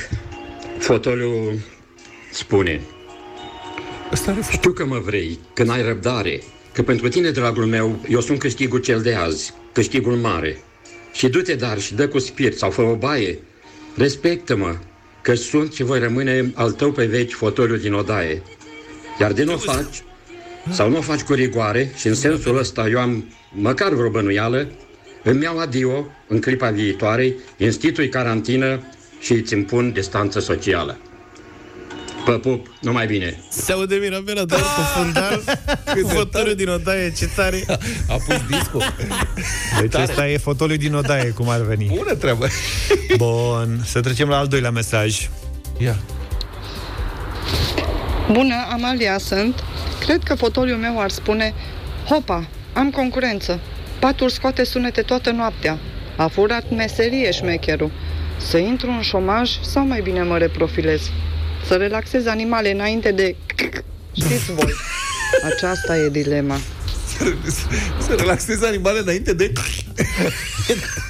Fotoliul spune Știu că mă vrei, că n-ai răbdare, că pentru tine, dragul meu, eu sunt câștigul cel de azi, câștigul mare. Și du-te dar și dă cu spirit sau fă o baie. Respectă-mă, că sunt și voi rămâne al tău pe veci fotoliul din odaie. Iar de nu o faci, sau nu o faci cu rigoare, și în sensul ăsta eu am măcar vreo bănuială, îmi iau adio în clipa viitoare, institui carantină și îți impun distanță socială. Pă pup, numai bine. Se aude Mirabela, dar cu fundal, cu fotoliu din odaie, ce tare. A pus disco. Deci tare. asta e fotoliu din odaie, cum ar veni. Bună treabă. Bun, să trecem la al doilea mesaj. Ia. Bună, Amalia sunt. Cred că fotoliul meu ar spune Hopa, am concurență. Patul scoate sunete toată noaptea. A furat meserie șmecherul. Să intru în șomaj sau mai bine mă reprofilez? Să relaxez animale înainte de... Știți voi, aceasta e dilema. Să relaxez animale înainte de...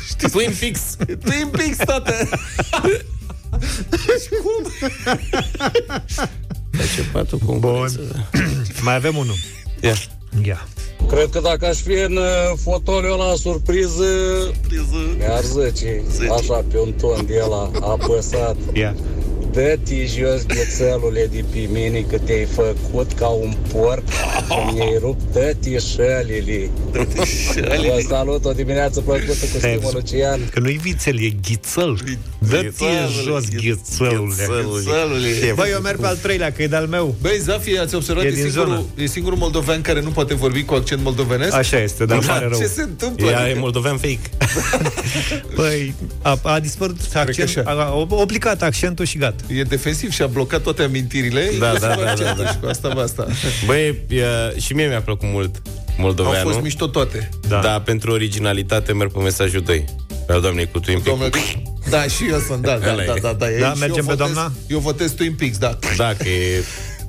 Știți? Twin Peaks. Twin Peaks, toate. Și cum? Face patul cu Bun. Mai avem unul. Ia. Yeah. Ia. Yeah. Cred că dacă aș fi în uh, fotoliul ăla surpriză, mi-ar zice, așa pe un ton de la apăsat. Yeah. Dă-te jos ghețelule de pe mine că te-ai făcut ca un porc Mi-ai rupt dă-te șălile. Vă salut o dimineață plăcută cu Stimul Lucian. Că nu-i vițel, e ghițăl Dă-te jos ghițălule Băi, eu merg pe al treilea, că e de-al meu. Băi, Zafi, ați observat, e, e, singurul, e singurul moldovean care nu poate vorbi cu accent moldovenesc? Așa este, dar pare rău. Ce se întâmplă? Ea e moldovean fake. Păi, a, a dispărut accent, a, a, obligat accentul și gata e defensiv și a blocat toate amintirile. Da, da, da, da, da. Și cu asta basta. Băi, și mie mi-a plăcut mult moldoveanul. Au fost mișto toate. Da. Dar pentru originalitate merg pe mesajul 2. Pe doamnei cu Twin Peaks. Da, și eu sunt, da, da, da, da, da. Da, mergem pe doamna? Eu votez Twin Peaks, da. Da, că e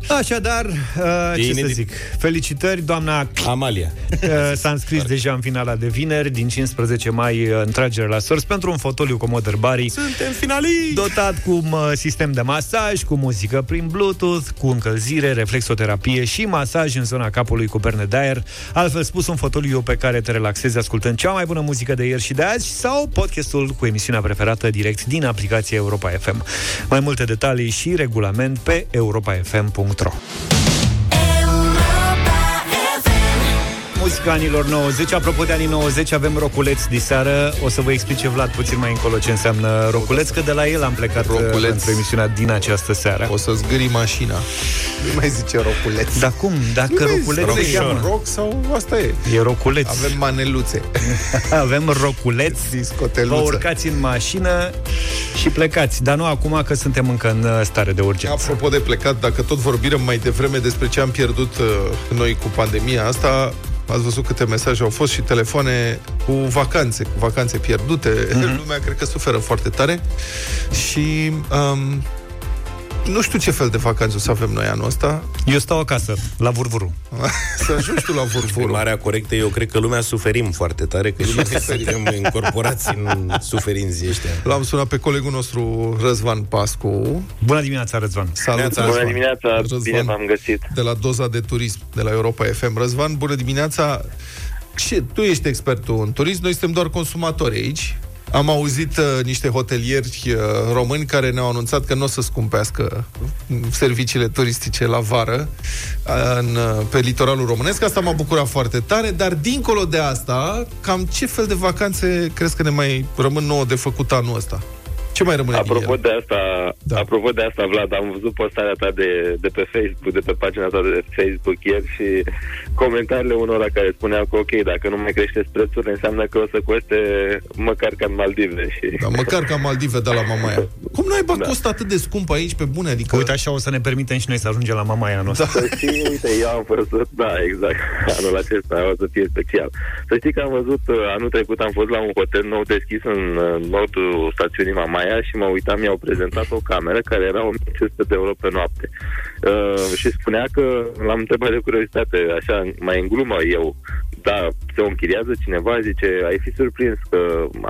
Așadar, uh, ce inedit. să zic, felicitări, doamna Amalia. Uh, s-a înscris deja în finala de vineri, din 15 mai, uh, în tragere la sorți, pentru un fotoliu Commodore Bari. Suntem finaliști! Dotat cu uh, sistem de masaj, cu muzică prin Bluetooth, cu încălzire, reflexoterapie și masaj în zona capului cu perne de aer. Altfel spus, un fotoliu pe care te relaxezi ascultând cea mai bună muzică de ieri și de azi sau podcastul cu emisiunea preferată direct din aplicația Europa FM. Mai multe detalii și regulament pe europafm.ro neutro. Muzica anilor 90. Apropo de anii 90, avem roculeț de seară. O să vă explice Vlad puțin mai încolo ce înseamnă roculeț, că de la el am plecat uh, roculeț. pentru emisiunea din această seară. O să zgâri mașina. Nu mai zice roculeț. Dar cum? Dacă nu roculeț se cheamă... Roc sau asta e? E roculeț. Avem maneluțe. avem roculeț. Vă urcați în mașină și plecați. Dar nu acum că suntem încă în uh, stare de urgență. Apropo de plecat, dacă tot vorbim mai devreme despre ce am pierdut uh, noi cu pandemia asta, Ați văzut câte mesaje au fost și telefoane cu vacanțe, cu vacanțe pierdute. Mm-hmm. Lumea cred că suferă foarte tare și um, nu știu ce fel de vacanțe o să avem noi anul ăsta. Eu stau acasă, la Vurvuru. să ajungi tu la Vurvuru. Marea corectă, eu cred că lumea suferim foarte tare, că lumea suntem incorporați în suferinții ăștia. L-am sunat pe colegul nostru Răzvan Pascu. Bună dimineața, Răzvan! Salut, Răzvan. Bună dimineața, Răzvan, bine v-am găsit. De la Doza de Turism, de la Europa FM. Răzvan, bună dimineața! Ce? Tu ești expertul în turism, noi suntem doar consumatori aici. Am auzit uh, niște hotelieri uh, români care ne-au anunțat că nu o să scumpească serviciile turistice la vară uh, în, uh, pe litoralul românesc. Asta m-a bucurat foarte tare, dar dincolo de asta, cam ce fel de vacanțe crezi că ne mai rămân nouă de făcut anul ăsta? Ce mai rămâne apropo de asta, da. apropo de asta, Vlad, am văzut postarea ta de, de pe Facebook, de pe pagina ta de Facebook ieri și comentariile unora care spuneau că ok, dacă nu mai crește prețurile, înseamnă că o să coste măcar ca în Maldive. Și... Da, măcar ca în Maldive, da, la Mamaia. Cum n-ai da. costă atât de scump aici, pe bune? Adică... Uite, așa o să ne permitem și noi să ajungem la Mamaia noastră. Da. Să știi, uite, eu am văzut, da, exact, anul acesta o să fie special. Să știi că am văzut, anul trecut am fost la un hotel nou deschis în nordul stațiunii Mamaia aia și mă uitam, mi-au prezentat o cameră care era 1500 de euro pe noapte. Uh, și spunea că, l-am întrebat de curiozitate, așa, mai în glumă eu, da, se o închiriază cineva, zice, ai fi surprins că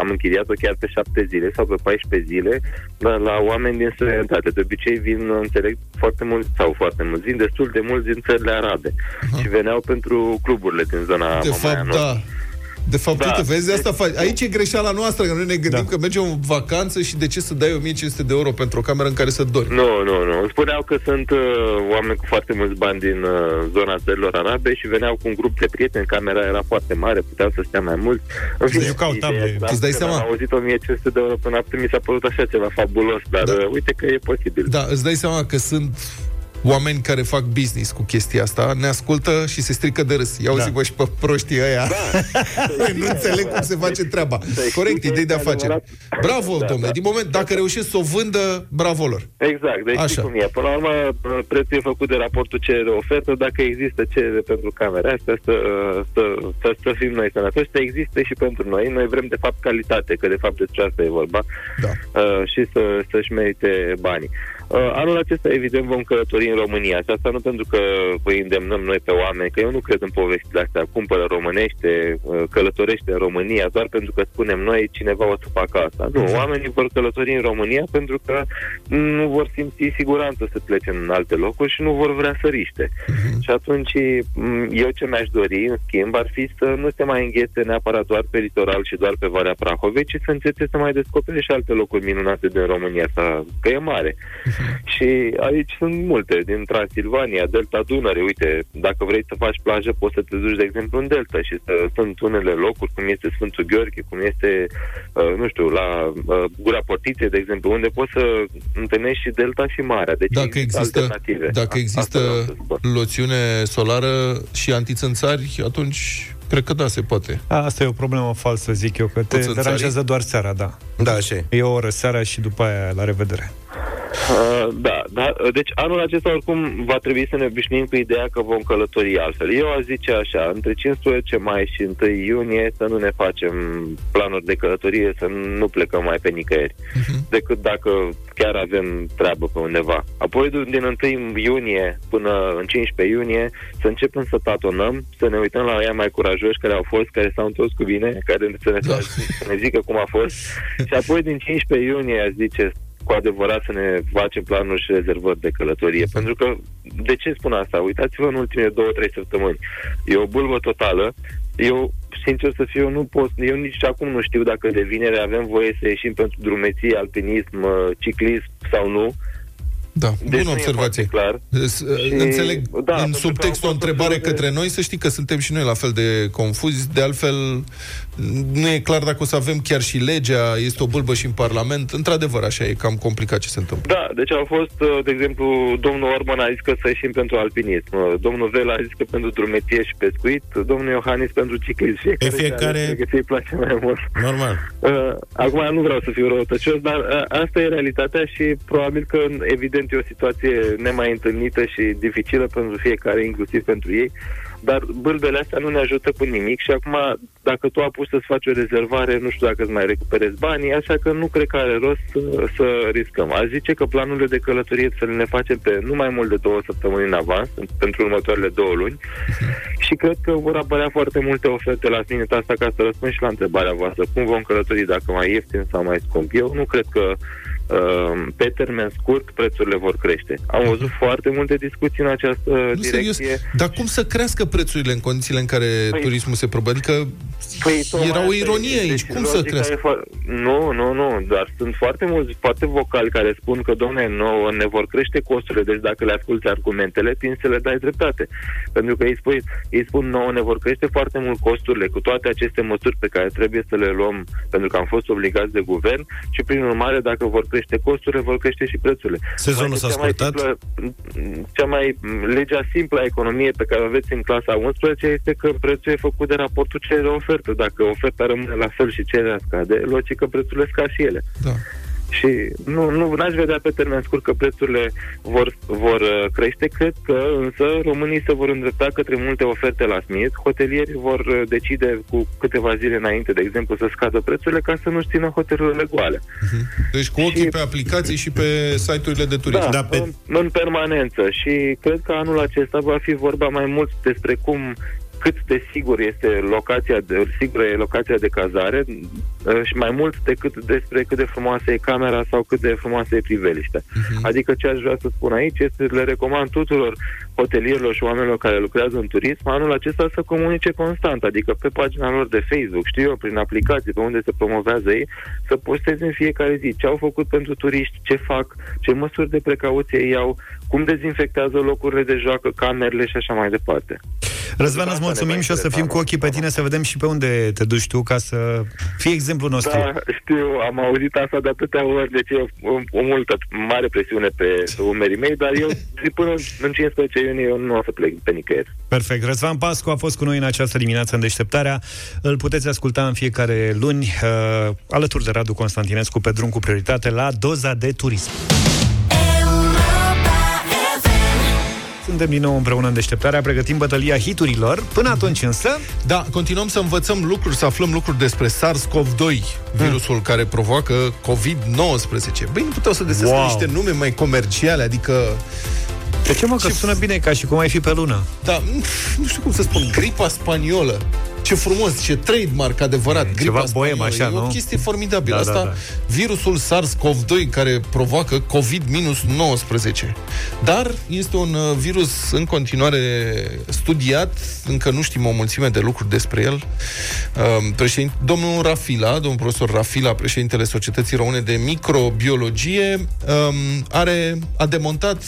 am închiriat-o chiar pe șapte zile sau pe 14 zile, dar la oameni din străinătate. De obicei vin, înțeleg, foarte mulți sau foarte mulți, vin destul de mulți din țările arabe uh-huh. și veneau pentru cluburile din zona De fapt, da. De fapt, da. uite, vezi, asta faci. Aici e greșeala noastră, că noi ne gândim da. că mergem în vacanță și de ce să dai 1500 de euro pentru o cameră în care să dormi? Nu, nu, nu. spuneau că sunt uh, oameni cu foarte mulți bani din uh, zona țărilor arabe și veneau cu un grup de prieteni, camera era foarte mare, puteau să stea mai mult. În fine, jucau table. Îți dai seama? Am auzit 1500 de euro pe noapte, mi s-a părut așa ceva fabulos, dar da. uh, uite că e posibil. Da, îți dai seama că sunt oameni care fac business cu chestia asta, ne ascultă și se strică de râs. Ia da. bă, și pe proștii ăia. Da. nu înțeleg cum se face treaba. Da. Corect, idei de afaceri. Bravo, da, domnule. Da. Din moment, dacă reușesc să o vândă, bravo lor. Exact, deci Așa. cum e. Până la urmă, prețul e făcut de raportul cerere-ofertă. Dacă există cerere pentru camera asta, să, să, să, să fim noi sănătoși, să existe și pentru noi. Noi vrem, de fapt, calitate, că de fapt despre asta e vorba. Da. Uh, și să, să-și merite banii. Uh, anul acesta, evident, vom călători în România și asta nu pentru că îi îndemnăm noi pe oameni, că eu nu cred în povestile astea, cumpără românește, uh, călătorește în România, doar pentru că spunem noi cineva o să facă asta. Nu, mhm. oamenii vor călători în România pentru că nu vor simți siguranță să plece în alte locuri și nu vor vrea să riște. Uh-huh. Și atunci, eu ce mi-aș dori, în schimb, ar fi să nu se mai înghețe neapărat doar pe litoral și doar pe Valea Prahovei, ci să începe să mai descopere și alte locuri minunate din România, asta, că e mare. Uh-huh. Și aici sunt multe, din Transilvania, Delta Dunăre. Uite, dacă vrei să faci plajă, poți să te duci, de exemplu, în Delta și să, sunt unele locuri, cum este Sfântul Gheorghe, cum este, uh, nu știu, la uh, Gura Portiței, de exemplu, unde poți să întâlnești și Delta și Marea. Deci dacă există, alternative. Dacă există loțiune solară și antițânțari, atunci Cred că da, se poate. Asta e o problemă falsă, zic eu, că te deranjează doar seara, da. Da, așa e. o oră seara și după aia la revedere. Uh, da, da, deci anul acesta oricum va trebui să ne obișnuim cu ideea că vom călători altfel. Eu aș zice așa, între 15 mai și 1 iunie să nu ne facem planuri de călătorie, să nu plecăm mai pe nicăieri, uh-huh. decât dacă chiar avem treabă pe undeva. Apoi din 1 iunie până în 15 iunie să începem să tatonăm, să ne uităm la ea mai curajoși care au fost, care s-au întors cu bine, care să ne, da. să ne zică cum a fost. și apoi din 15 iunie aș zice cu adevărat să ne facem planuri și rezervări de călătorie. Pentru că, de ce spun asta? Uitați-vă în ultimele două, trei săptămâni. E o bulbă totală. Eu, sincer să fiu, nu pot, eu nici acum nu știu dacă de vinere avem voie să ieșim pentru drumeții, alpinism, ciclism sau nu. Da, deci bună observație. Clar. Și, Înțeleg da, în subtext o întrebare către noi, să știi că suntem și noi la fel de confuzi. De altfel, nu e clar dacă o să avem chiar și legea, este o bâlbă și în Parlament. Într-adevăr, așa e cam complicat ce se întâmplă. Da, deci au fost, uh, de exemplu, domnul Orban a zis că să ieșim pentru alpinism, uh, domnul Vela a zis că pentru drumeție și pescuit, domnul Iohannis pentru ciclism. Fiecare, fiecare... Că îi place mai mult. Normal. Uh, acum nu vreau să fiu răutăcios, dar asta e realitatea și probabil că, evident, e o situație nemai întâlnită și dificilă pentru fiecare, inclusiv pentru ei dar bâlbele astea nu ne ajută cu nimic și acum, dacă tu apuci să-ți faci o rezervare, nu știu dacă îți mai recuperezi banii, așa că nu cred că are rost să, să riscăm. Aș zice că planurile de călătorie să le ne facem pe nu mai mult de două săptămâni în avans, pentru următoarele două luni, și cred că vor apărea foarte multe oferte la minute asta ca să răspund și la întrebarea voastră. Cum vom călători dacă mai ieftin sau mai scump? Eu nu cred că uh, pe termen scurt prețurile vor crește. Am văzut foarte multe discuții în această Nu, direcție. serios. Dar cum să crească prețurile în condițiile în care Păi- turismul se probă? Adică Păi, tocmai era o asta ironie e. aici. Deci, Cum să logica crească? e fo- Nu, nu, nu, dar sunt foarte mulți, foarte vocali care spun că, domne, nouă ne vor crește costurile, deci dacă le asculti argumentele, tin să le dai dreptate. Pentru că ei, spui, ei spun, nouă ne vor crește foarte mult costurile cu toate aceste măsuri pe care trebuie să le luăm, pentru că am fost obligați de guvern și, prin urmare, dacă vor crește costurile, vor crește și prețurile. Sezonul Mai s-a cea mai scurtat? simplă- cea mai legea simplă a economiei pe care o aveți în clasa 11 este că prețul e făcut de raportul cerere-ofertă. Dacă oferta rămâne la fel și cererea scade, logic că prețurile scad și ele. Da. Și nu, nu n-aș vedea pe termen scurt că prețurile vor, vor uh, crește. Cred că însă românii se vor îndrepta către multe oferte la smith. Hotelierii vor uh, decide cu câteva zile înainte, de exemplu, să scadă prețurile ca să nu-și țină hotelurile goale. Deci cu ochii pe aplicații și pe site-urile de turism. Da, în, în permanență și cred că anul acesta va fi vorba mai mult despre cum cât de sigur este locația de, sigură e locația de cazare uh, și mai mult decât despre cât de frumoasă e camera sau cât de frumoasă e priveliștea. Uh-huh. Adică ce aș vrea să spun aici este le recomand tuturor hotelierilor și oamenilor care lucrează în turism anul acesta să comunice constant, adică pe pagina lor de Facebook, știu eu, prin aplicații pe unde se promovează ei, să posteze în fiecare zi ce au făcut pentru turiști, ce fac, ce măsuri de precauție iau, cum dezinfectează locurile de joacă, camerele și așa mai departe. Răzvan, îți mulțumim și o să fim cu ochii pe tine să vedem și pe unde te duci tu ca să fii exemplul nostru. Da, știu, am auzit asta de atâtea ori, deci e o, o multă, mare presiune pe, pe umerii mei, dar eu zi până în 15 iunie eu nu o să plec pe nicăieri. Perfect. Răzvan Pascu a fost cu noi în această dimineață în deșteptarea. Îl puteți asculta în fiecare luni uh, alături de Radu Constantinescu pe drum cu prioritate la doza de turism. Suntem din nou împreună în deșteptarea, pregătim bătălia hiturilor. Până atunci însă... Da, continuăm să învățăm lucruri, să aflăm lucruri despre SARS-CoV-2, virusul care provoacă COVID-19. Băi, nu puteau să găsesc Wow. niște nume mai comerciale, adică... De ce mă, că sună bine ca și cum ai fi pe lună? Da, nu știu cum să spun, gripa spaniolă. Ce frumos, ce trademark adevărat. gripa ceva boem, spaniolă. așa, e o nu? chestie formidabilă. Da, da, Asta, da. virusul SARS-CoV-2 care provoacă COVID-19. Dar este un uh, virus în continuare studiat, încă nu știm o mulțime de lucruri despre el. Um, președin... Domnul Rafila, domnul profesor Rafila, președintele Societății Române de Microbiologie, um, are, a demontat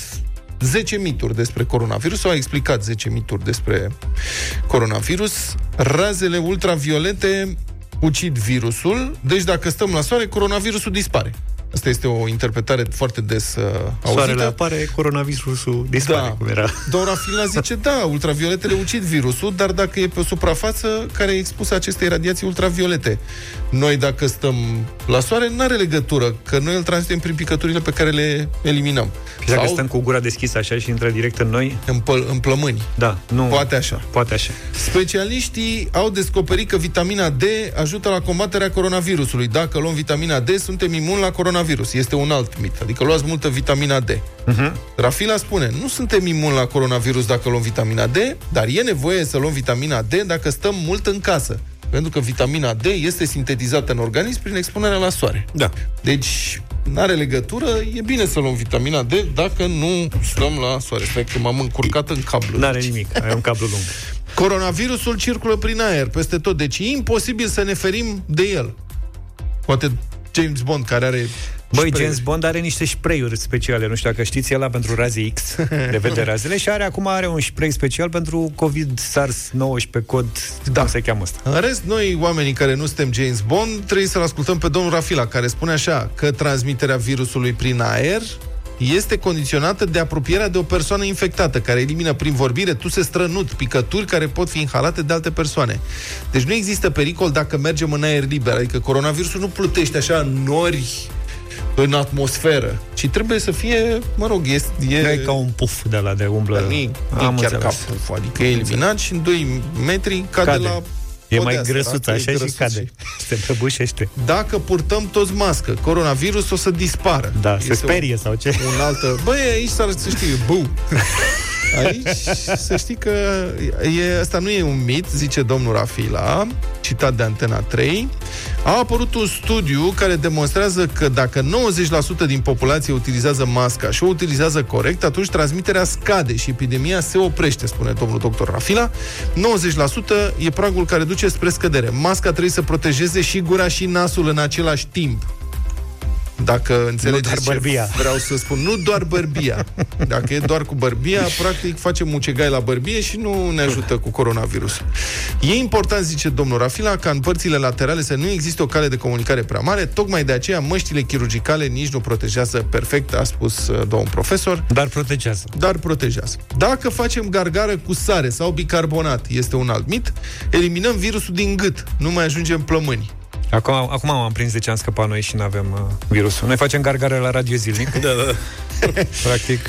10 mituri despre coronavirus, sau a explicat 10 mituri despre coronavirus. Razele ultraviolete ucid virusul, deci dacă stăm la soare, coronavirusul dispare. Asta este o interpretare foarte des uh, auzită. Soarele apare, coronavirusul dispare, Da. cum era. Dora Fila zice, da, ultravioletele ucid virusul, dar dacă e pe o suprafață care e expusă acestei radiații ultraviolete. Noi, dacă stăm la soare, nu are legătură, că noi îl transmitem prin picăturile pe care le eliminăm. Și dacă stăm cu gura deschisă așa și intră direct în noi? În, păl- în plămâni. Da, nu. Poate așa. Poate așa. Specialiștii au descoperit că vitamina D ajută la combaterea coronavirusului. Dacă luăm vitamina D, suntem imuni la coronavirus. Este un alt mit. Adică luați multă vitamina D. Uh-huh. Rafila spune, nu suntem imuni la coronavirus dacă luăm vitamina D, dar e nevoie să luăm vitamina D dacă stăm mult în casă. Pentru că vitamina D este sintetizată în organism prin expunerea la soare. Da. Deci, nu are legătură, e bine să luăm vitamina D dacă nu stăm la soare. Stai că m-am încurcat în cablu. N-are nimic, ai un cablu lung. Coronavirusul circulă prin aer, peste tot, deci e imposibil să ne ferim de el. Poate James Bond, care are Băi, spray-uri. James Bond are niște spray-uri speciale, nu știu dacă știți, el pentru raze X, de vede razele, și are acum are un spray special pentru COVID SARS-19 cod, da. cum se cheamă asta. În rest, noi, oamenii care nu suntem James Bond, trebuie să-l ascultăm pe domnul Rafila, care spune așa, că transmiterea virusului prin aer este condiționată de apropierea de o persoană infectată, care elimină prin vorbire tuse strănut, picături care pot fi inhalate de alte persoane. Deci nu există pericol dacă mergem în aer liber, adică coronavirusul nu plutește așa în nori în atmosferă, ci trebuie să fie, mă rog, este, e... E ca un puf de la de umblă. Nu e Am chiar ca înțeles. puf, adică e eliminat și în 2 metri cade, Cade. la E mai podeasă, grăsuț da? E așa și grăsuț cade. Se prăbușește. Dacă purtăm toți mască, coronavirus o să dispară. Da, se Este sperie sau ce? Un altă... Băi, aici s-ar să știu, bu. Aici, să știi că e, asta nu e un mit, zice domnul Rafila, citat de Antena 3. A apărut un studiu care demonstrează că dacă 90% din populație utilizează masca și o utilizează corect, atunci transmiterea scade și epidemia se oprește, spune domnul doctor Rafila. 90% e pragul care duce spre scădere. Masca trebuie să protejeze și gura și nasul în același timp. Dacă înțelegeți doar bărbia. ce vreau să spun. Nu doar bărbia. Dacă e doar cu bărbia, practic facem mucegai la bărbie și nu ne ajută cu coronavirus. E important, zice domnul Rafila, ca în părțile laterale să nu existe o cale de comunicare prea mare, tocmai de aceea măștile chirurgicale nici nu protejează perfect, a spus uh, domnul profesor. Dar protejează. Dar protejează. Dacă facem gargară cu sare sau bicarbonat, este un alt mit, eliminăm virusul din gât, nu mai ajungem plămâni. Acum, acum am prins de ce am scăpat noi și nu avem uh, virusul. Noi facem gargare la radio zilnic. Da, da. Practic.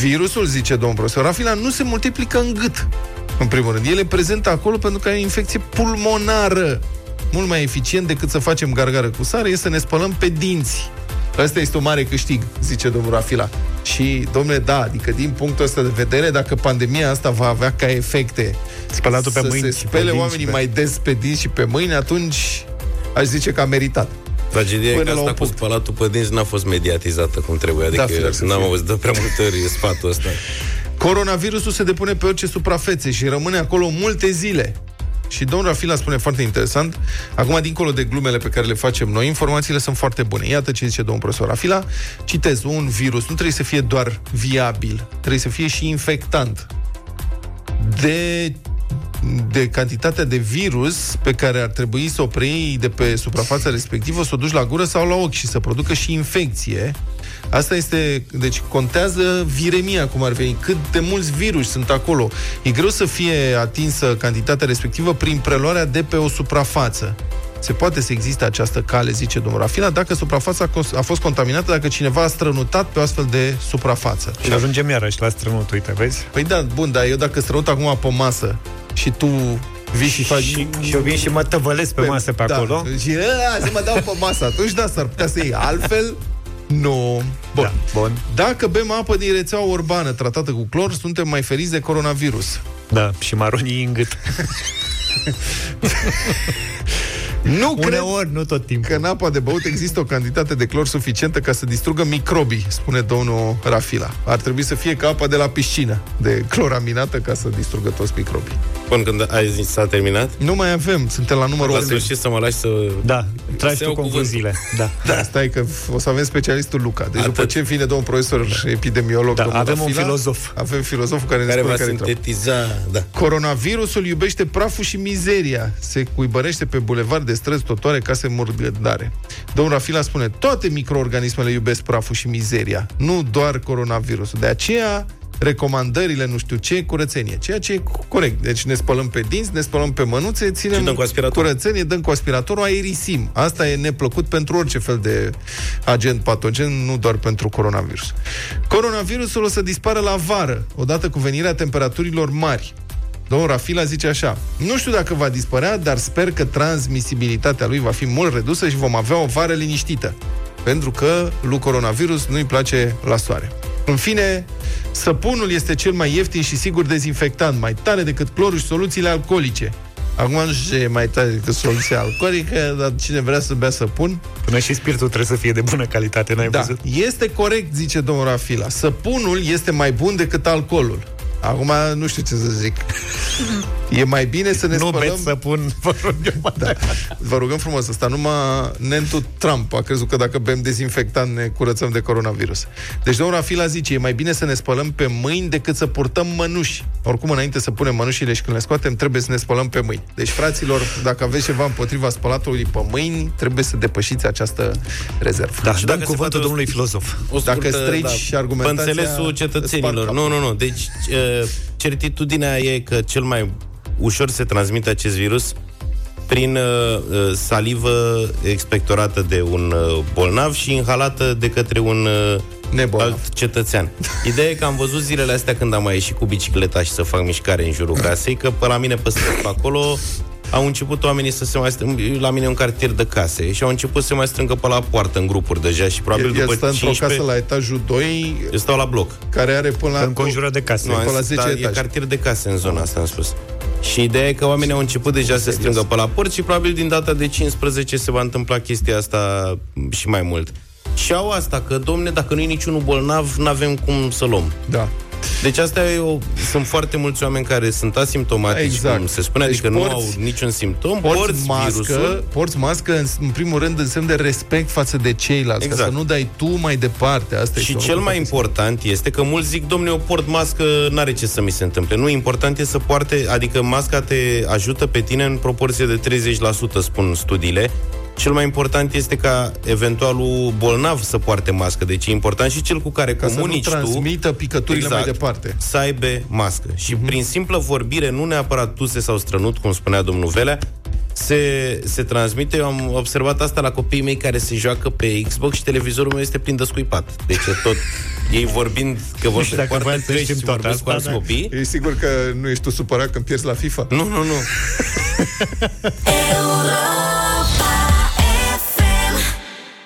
Virusul, zice domnul profesor Rafila, nu se multiplică în gât. În primul rând, el e prezent acolo pentru că e o infecție pulmonară. Mult mai eficient decât să facem gargară cu sare e să ne spălăm pe dinți. Asta este un mare câștig, zice domnul Rafila. Și, domnule, da, adică din punctul ăsta de vedere, dacă pandemia asta va avea ca efecte Spălatul pe să mâini se și pe spele dinți oamenii și pe- mai des pe dinți și pe mâini, atunci aș zice că a meritat. Tragedia e Până că la asta un cu spălatul pe dinți n-a fost mediatizată cum trebuie. Da, Adică firar să n-am fie. auzit de prea multe ori sfatul ăsta. Coronavirusul se depune pe orice suprafețe și rămâne acolo multe zile. Și domnul Rafila spune foarte interesant, acum dincolo de glumele pe care le facem noi, informațiile sunt foarte bune. Iată ce zice domnul profesor Rafila. Citez, un virus nu trebuie să fie doar viabil, trebuie să fie și infectant. De de cantitatea de virus pe care ar trebui să o preiei de pe suprafața respectivă, să o duci la gură sau la ochi și să producă și infecție. Asta este, deci contează viremia, cum ar veni, cât de mulți virus sunt acolo. E greu să fie atinsă cantitatea respectivă prin preluarea de pe o suprafață. Se poate să existe această cale, zice domnul Rafila, dacă suprafața a cos- a fost contaminată, dacă cineva a strănutat pe o astfel de suprafață. Și ajungem iarăși la strănut, uite, vezi? Păi da, bun, dar eu dacă strănut acum pe masă și tu vii și faci... Și, și eu vin și mă tăvălesc pe, masă pe da, acolo. Și a, să mă dau pe masă. Atunci da, s-ar putea să iei. Altfel, nu. Bun. Da, bun. Dacă bem apă din rețeaua urbană tratată cu clor, suntem mai feriți de coronavirus. Da, și maronii în gât. Nu cred Uneori, nu tot timpul. că în apa de băut există o cantitate de clor suficientă ca să distrugă microbii, spune domnul Rafila. Ar trebui să fie ca apa de la piscină, de cloraminată, ca să distrugă toți microbii. Până când ai zis s-a terminat, Nu mai avem, suntem la numărul la 8. sfârșit să mă lași să... Da, tragi Să tu iau concluziile. Da. Da, stai că o să avem specialistul Luca. Deci Atât. după ce vine domnul profesor epidemiolog, Da, domnul avem un Rafila, filozof. Avem filozoful care ne care spune va care treaba. sintetiza... Da. Coronavirusul iubește praful și mizeria. Se cuibărește pe bulevard de străzi, totoare, case murgădare. Domnul Rafila spune, toate microorganismele iubesc praful și mizeria, nu doar coronavirusul. De aceea, recomandările, nu știu ce, curățenie. Ceea ce e corect. Deci ne spălăm pe dinți, ne spălăm pe mânuțe, ținem Și dăm cu aspirator. curățenie, dăm cu aspiratorul, aerisim. Asta e neplăcut pentru orice fel de agent patogen, nu doar pentru coronavirus. Coronavirusul o să dispară la vară, odată cu venirea temperaturilor mari. Domnul Rafila zice așa, nu știu dacă va dispărea, dar sper că transmisibilitatea lui va fi mult redusă și vom avea o vară liniștită. Pentru că lui coronavirus nu-i place la soare. În fine, săpunul este cel mai ieftin și sigur dezinfectant, mai tare decât clorul și soluțiile alcoolice. Acum nu știu ce e mai tare decât soluția alcoolică, dar cine vrea să bea săpun, Până și spiritul trebuie să fie de bună calitate, n-ai da, văzut? este corect, zice domnul Rafila. Săpunul este mai bun decât alcoolul. Acum nu știu ce să zic. E mai bine să ne Nu spălăm... beți să pun, vă rog eu, mai Da. Vă rugăm frumos, asta numai Nentu Trump a crezut că dacă bem dezinfectant ne curățăm de coronavirus. Deci domnul Rafila zice, e mai bine să ne spălăm pe mâini decât să purtăm mănuși. Oricum, înainte să punem mănușile și când le scoatem, trebuie să ne spălăm pe mâini. Deci, fraților, dacă aveți ceva împotriva spălatului pe mâini, trebuie să depășiți această rezervă. Da, Și dăm dacă se cuvântul poate o- domnului filozof. O Dacă scurtă, strici da, argumentația, Pe înțelesul îți cetățenilor. sparg Nu, capul. nu, nu. Deci, uh, certitudinea e că cel mai ușor se transmite acest virus prin uh, uh, salivă expectorată de un uh, bolnav și inhalată de către un uh, Nebolnav. alt cetățean. Ideea e că am văzut zilele astea când am mai ieșit cu bicicleta și să fac mișcare în jurul casei, că pe la mine pe străzi pe acolo au început oamenii să se mai strângă, la mine un cartier de case, și au început să se mai strângă pe la poartă în grupuri deja și probabil el, după el stă 15... într-o casă la etajul 2, Eu stau la bloc. care are până la... Înconjurat de case. Nu, până la 10 da, e etaje. cartier de case în zona asta, am spus. Și ideea e că oamenii au început deja să se strângă pe la port și probabil din data de 15 se va întâmpla chestia asta și mai mult. Și au asta, că, domne, dacă nu e niciunul bolnav, nu avem cum să luăm. Da. Deci asta e o, sunt foarte mulți oameni care sunt asimptomatici, Exact. cum se spune, Deci adică nu porți- au niciun simptom, Porți, porți mască, virusul, porți mască în, în primul rând în semn de respect față de ceilalți, exact. ca Exact. să nu dai tu mai departe. Asta Și este cel un mai lucru important este că mulți zic, domne, eu port mască, n-are ce să mi se întâmple. Nu, important e să poarte, adică masca te ajută pe tine în proporție de 30%, spun studiile. Cel mai important este ca eventualul bolnav să poarte mască. Deci e important și cel cu care Ca să nu comunici tu transmită picăturile mai departe. să aibă mască. Și prin simplă vorbire, nu neapărat tuse sau strănut, cum spunea domnul Velea, se, se transmite. Eu am observat asta la copiii mei care se joacă pe Xbox și televizorul meu este plin de scuipat. Deci e tot ei vorbind că vor știu dacă poartă voiam să căști știm și toată vorbesc cu asta, alți da. copii. E sigur că nu ești tu supărat când pierzi la FIFA? Nu, nu, nu.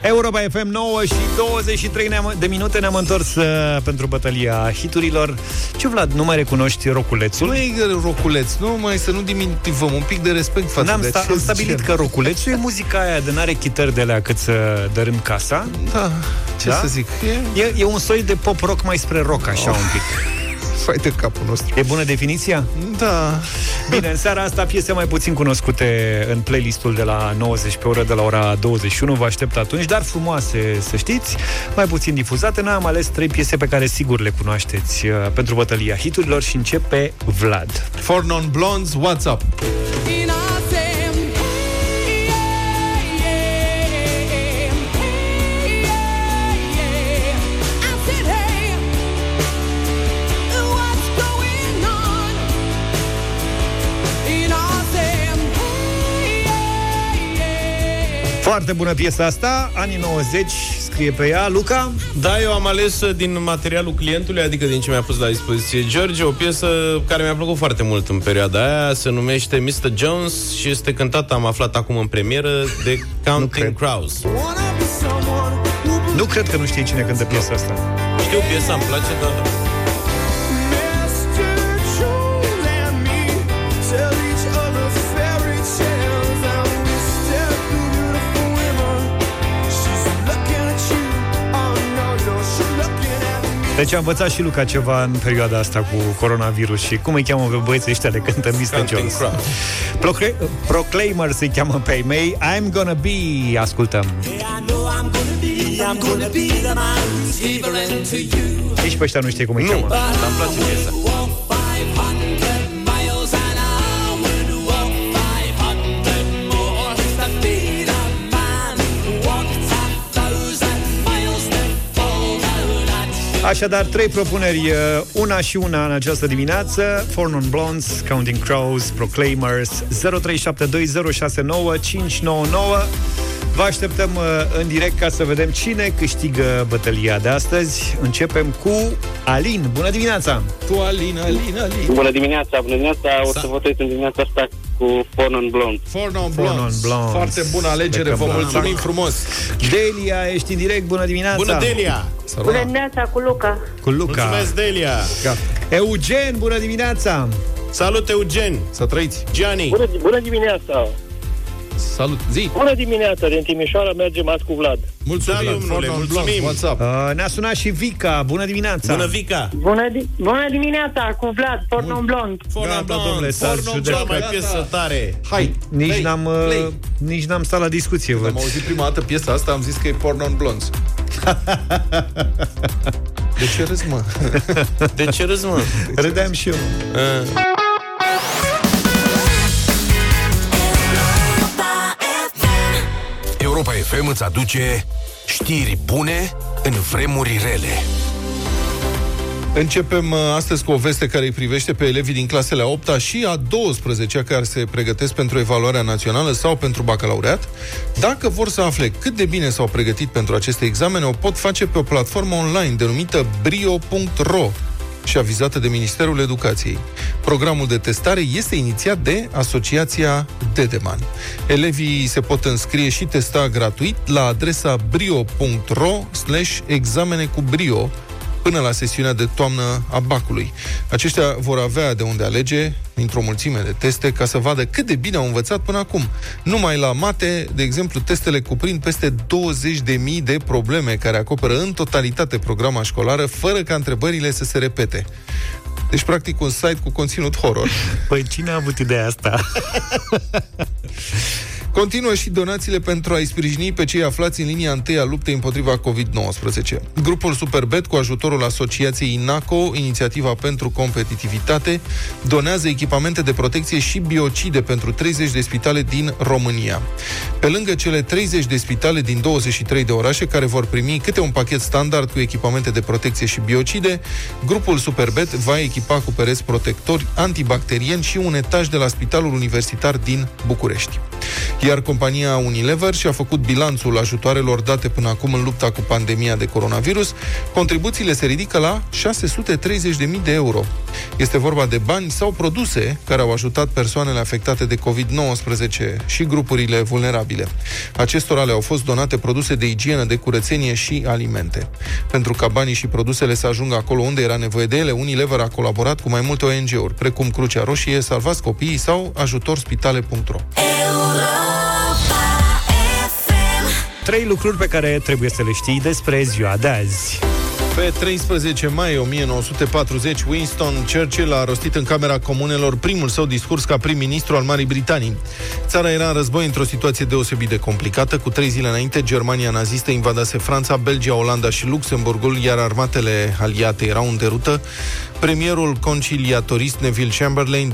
Europa FM 9 și 23 ne-am- de minute ne-am întors uh, pentru bătălia hiturilor. Ce, Vlad, nu mai recunoști roculețul? Nu e roculeț, nu mai să nu diminutivăm un pic de respect față N-am de sta- am acest stabilit gen. că roculețul e muzica aia de n-are chitări de alea cât să dărâm casa. Da, ce Da? să zic, e... E, e un soi de pop-rock mai spre rock, așa Oh. un pic. Fai de capul nostru. E bună definiția? Da. Bine, în seara asta piese mai puțin cunoscute în playlistul de la 90 pe oră de la ora 21. Vă aștept atunci, dar frumoase, să știți, mai puțin difuzate. Noi am ales trei piese pe care sigur le cunoașteți uh, pentru bătălia hiturilor și începe Vlad. For non-blondes, what's up? Foarte bună piesa asta, anii 90, scrie pe ea. Luca? Da, eu am ales uh, din materialul clientului, adică din ce mi-a pus la dispoziție George, o piesă care mi-a plăcut foarte mult în perioada aia, se numește Mr. Jones și este cântată, am aflat acum în premieră, de Counting Crows. Nu cred că nu știi cine cântă piesa asta. Știu piesa, îmi place, dar... Deci a învățat și Luca ceva în perioada asta cu coronavirus și cum îi cheamă pe băieții ăștia de cântă Mr. Counting Jones. Crows. Procre- Proclaimer se cheamă pe ei mei. I'm gonna be, ascultăm. Nici pe ăștia nu știi cum îi Nu, cheamă. dar îmi place piesa. Așadar, trei propuneri, uh, una și una în această dimineață. Four Non Blondes, Counting Crows, Proclaimers, 0372069599. Vă așteptăm uh, în direct ca să vedem cine câștigă bătălia de astăzi. Începem cu Alin. Bună dimineața! Tu, Alin, Alin, Alin. Bună dimineața, bună dimineața, o să votez în dimineața asta cu Porn and Blonde. For For non-blondes. non-blondes. Foarte bună alegere, Plecăm vă la- mulțumim frumos. Delia, ești în direct, bună dimineața! Bună, Delia! Bună dimineața cu Luca. Cu Luca. Mulțumesc, Delia! Eugen, bună dimineața! Salut, Eugen! Să trăiți. Gianni! Bună, bună dimineața! Salut. Zi. Bună dimineața, din Timișoara mergem azi cu Vlad. Mulțumim. Da, domnule, For non-blondes, mulțumim. What's up? Uh, ne-a sunat și Vica, bună dimineața! Bună, Vica! Bună, di- bună dimineața cu Vlad, pornon blond. Forna Gata, domnule, s-a Forna judecat. cea mai piesă tare! Hai, Nici play, n-am, uh, play. nici n-am stat la discuție, văd. Am auzit prima dată piesa asta, am zis că e For non-blondes. De ce râzi, mă? De ce râzi, mă? Râdeam și eu. Uh, FM îți aduce știri bune în vremuri rele. Începem uh, astăzi cu o veste care îi privește pe elevii din clasele a 8 și a 12 care se pregătesc pentru evaluarea națională sau pentru bacalaureat. Dacă vor să afle cât de bine s-au pregătit pentru aceste examene, o pot face pe o platformă online denumită brio.ro și avizată de Ministerul Educației. Programul de testare este inițiat de Asociația Dedeman. Elevii se pot înscrie și testa gratuit la adresa brio.ro slash examene cu brio până la sesiunea de toamnă a bacului. Aceștia vor avea de unde alege dintr-o mulțime de teste ca să vadă cât de bine au învățat până acum. Numai la mate, de exemplu, testele cuprind peste 20.000 de probleme care acoperă în totalitate programa școlară, fără ca întrebările să se repete. Deci, practic, un site cu conținut horror. Păi cine a avut ideea asta? Continuă și donațiile pentru a-i sprijini pe cei aflați în linia întâi a luptei împotriva COVID-19. Grupul Superbet, cu ajutorul Asociației INACO, Inițiativa pentru Competitivitate, donează echipamente de protecție și biocide pentru 30 de spitale din România. Pe lângă cele 30 de spitale din 23 de orașe care vor primi câte un pachet standard cu echipamente de protecție și biocide, grupul Superbet va echipa cu pereți protectori antibacterieni și un etaj de la Spitalul Universitar din București iar compania Unilever și-a făcut bilanțul ajutoarelor date până acum în lupta cu pandemia de coronavirus. Contribuțiile se ridică la 630.000 de euro. Este vorba de bani sau produse care au ajutat persoanele afectate de COVID-19 și grupurile vulnerabile. Acestora le-au fost donate produse de igienă, de curățenie și alimente. Pentru ca banii și produsele să ajungă acolo unde era nevoie de ele, Unilever a colaborat cu mai multe ONG-uri, precum Crucea Roșie, Salvați Copiii sau ajutorspitale.ro. Trei lucruri pe care trebuie să le știi despre ziua de azi. Pe 13 mai 1940, Winston Churchill a rostit în Camera Comunelor primul său discurs ca prim-ministru al Marii Britanii. Țara era în război într-o situație deosebit de complicată. Cu trei zile înainte, Germania nazistă invadase Franța, Belgia, Olanda și Luxemburgul, iar armatele aliate erau în derută. Premierul conciliatorist Neville Chamberlain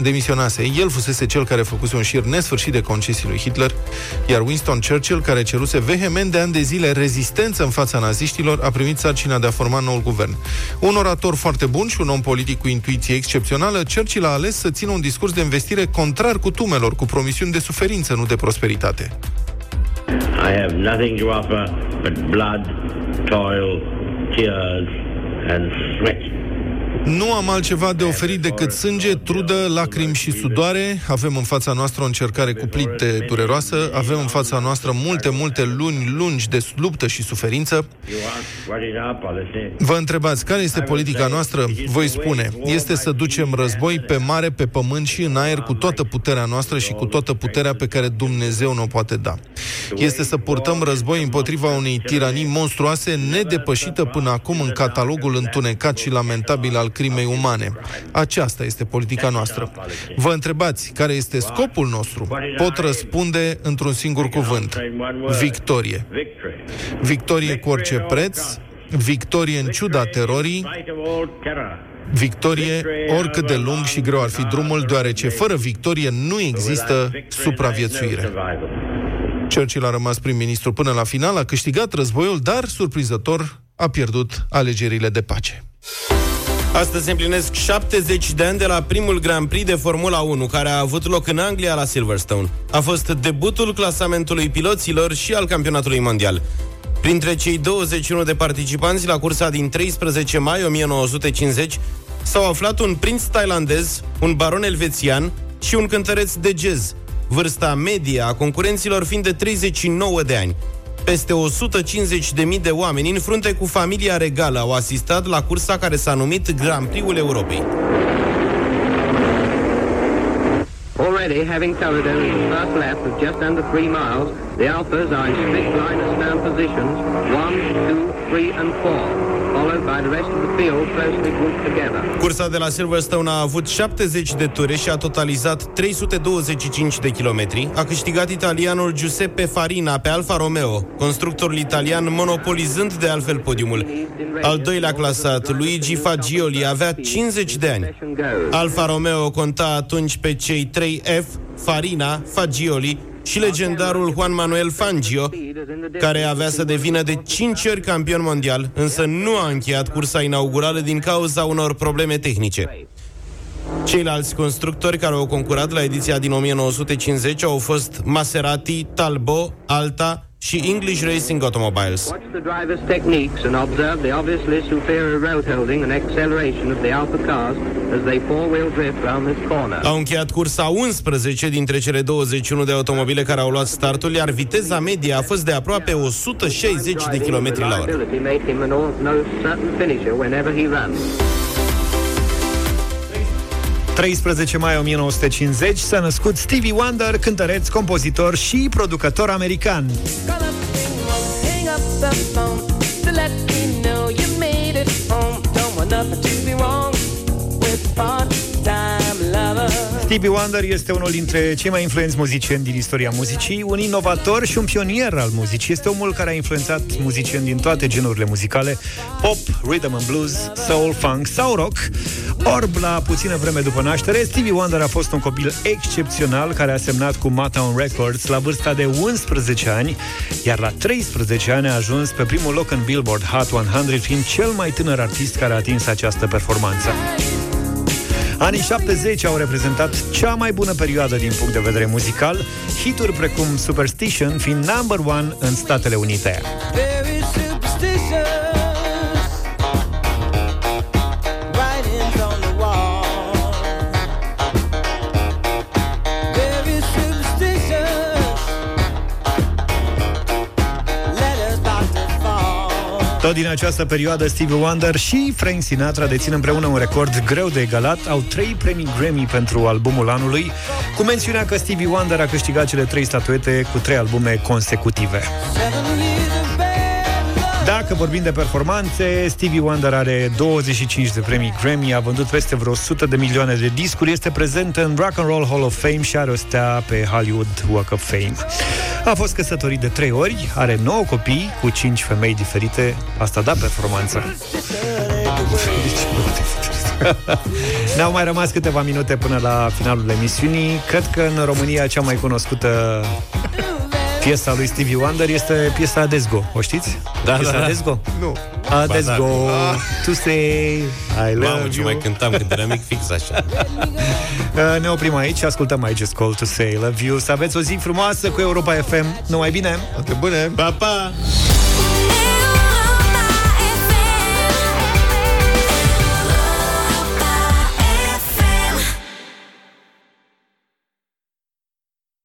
demisionase. El fusese cel care făcuse un șir nesfârșit de concesii lui Hitler, iar Winston Churchill, care ceruse vehement de ani de zile rezistență în fața naziștilor, a primit sarcina de a forma noul guvern. Un orator foarte bun și un om politic cu intuiție excepțională, Churchill a ales să țină un discurs de investire contrar cu tumelor, cu promisiuni de suferință, nu de prosperitate. I have nothing to offer but blood, toil, tears and sweat. Nu am altceva de oferit decât sânge, trudă, lacrimi și sudoare. Avem în fața noastră o încercare cuplite dureroasă. Avem în fața noastră multe, multe luni lungi de luptă și suferință. Vă întrebați, care este politica noastră? Voi spune, este să ducem război pe mare, pe pământ și în aer cu toată puterea noastră și cu toată puterea pe care Dumnezeu ne-o poate da. Este să purtăm război împotriva unei tiranii monstruoase, nedepășită până acum în catalogul întunecat și lamentabil al crimei umane. Aceasta este politica noastră. Vă întrebați care este scopul nostru? Pot răspunde într-un singur cuvânt. Victorie. Victorie cu orice preț, victorie în ciuda terorii, victorie oricât de lung și greu ar fi drumul, deoarece fără victorie nu există supraviețuire. Churchill a rămas prim-ministru până la final, a câștigat războiul, dar, surprinzător, a pierdut alegerile de pace. Astăzi se împlinesc 70 de ani de la primul Grand Prix de Formula 1, care a avut loc în Anglia la Silverstone. A fost debutul clasamentului piloților și al campionatului mondial. Printre cei 21 de participanți la cursa din 13 mai 1950 s-au aflat un prinț tailandez, un baron elvețian și un cântăreț de jazz, vârsta medie a concurenților fiind de 39 de ani. Peste 150.000 de oameni în frunte cu familia regală au asistat la cursa care s-a numit Grand Prix-ul Europei. Already, having covered only the first lap of just under three miles, the Alphas are in strict line of stand positions, one, two, three and four followed by the rest of the field closely grouped together. Cursa de la Silverstone a avut 70 de ture și a totalizat 325 de kilometri. A câștigat italianul Giuseppe Farina pe Alfa Romeo, constructorul italian monopolizând de altfel podiumul. Al doilea clasat, Luigi Fagioli, avea 50 de ani. Alfa Romeo conta atunci pe cei 3 F, Farina, Fagioli și legendarul Juan Manuel Fangio, care avea să devină de 5 ori campion mondial, însă nu a încheiat cursa inaugurală din cauza unor probleme tehnice. Ceilalți constructori care au concurat la ediția din 1950 au fost Maserati, Talbot, Alta și English Racing Automobiles. Watch the driver's techniques and observe the obviously superior road holding and acceleration of the Alpha cars as they four-wheel drift round this corner. Au încheiat cursa 11 dintre cele 21 de automobile care au luat startul, iar viteza medie a fost de aproape 160 de km la oră. 13 mai 1950 s-a născut Stevie Wonder, cântăreț, compozitor și producător american. Hang up the phone to let me know you made it home. Stevie Wonder este unul dintre cei mai influenți muzicieni din istoria muzicii, un inovator și un pionier al muzicii. Este omul care a influențat muzicieni din toate genurile muzicale, pop, rhythm and blues, soul, funk sau rock. Orb, la puțină vreme după naștere, Stevie Wonder a fost un copil excepțional care a semnat cu Motown Records la vârsta de 11 ani, iar la 13 ani a ajuns pe primul loc în Billboard Hot 100, fiind cel mai tânăr artist care a atins această performanță. Anii 70 au reprezentat cea mai bună perioadă din punct de vedere muzical, hituri precum Superstition fiind number one în Statele Unite. Very superstitious. Tot din această perioadă, Stevie Wonder și Frank Sinatra dețin împreună un record greu de egalat. Au trei premii Grammy pentru albumul anului, cu mențiunea că Stevie Wonder a câștigat cele trei statuete cu trei albume consecutive. Dacă vorbim de performanțe, Stevie Wonder are 25 de premii Grammy, a vândut peste vreo 100 de milioane de discuri, este prezent în Rock and Roll Hall of Fame și are o stea pe Hollywood Walk of Fame. A fost căsătorit de trei ori, are 9 copii cu 5 femei diferite. Asta da performanță. Ne-au mai rămas câteva minute până la finalul emisiunii. Cred că în România cea mai cunoscută piesa lui Stevie Wonder este piesa Adesgo. O știți? Da, piesa da, da. Adesgo? Nu. Adesgo, Ba da. to say I love Mamă, ce you. mai cântam când eram mic fix așa. Uh, Ne oprim aici, ascultăm mai Just Call to Say I Love You. Să aveți o zi frumoasă cu Europa FM. Numai bine! Toate bune! Pa, pa!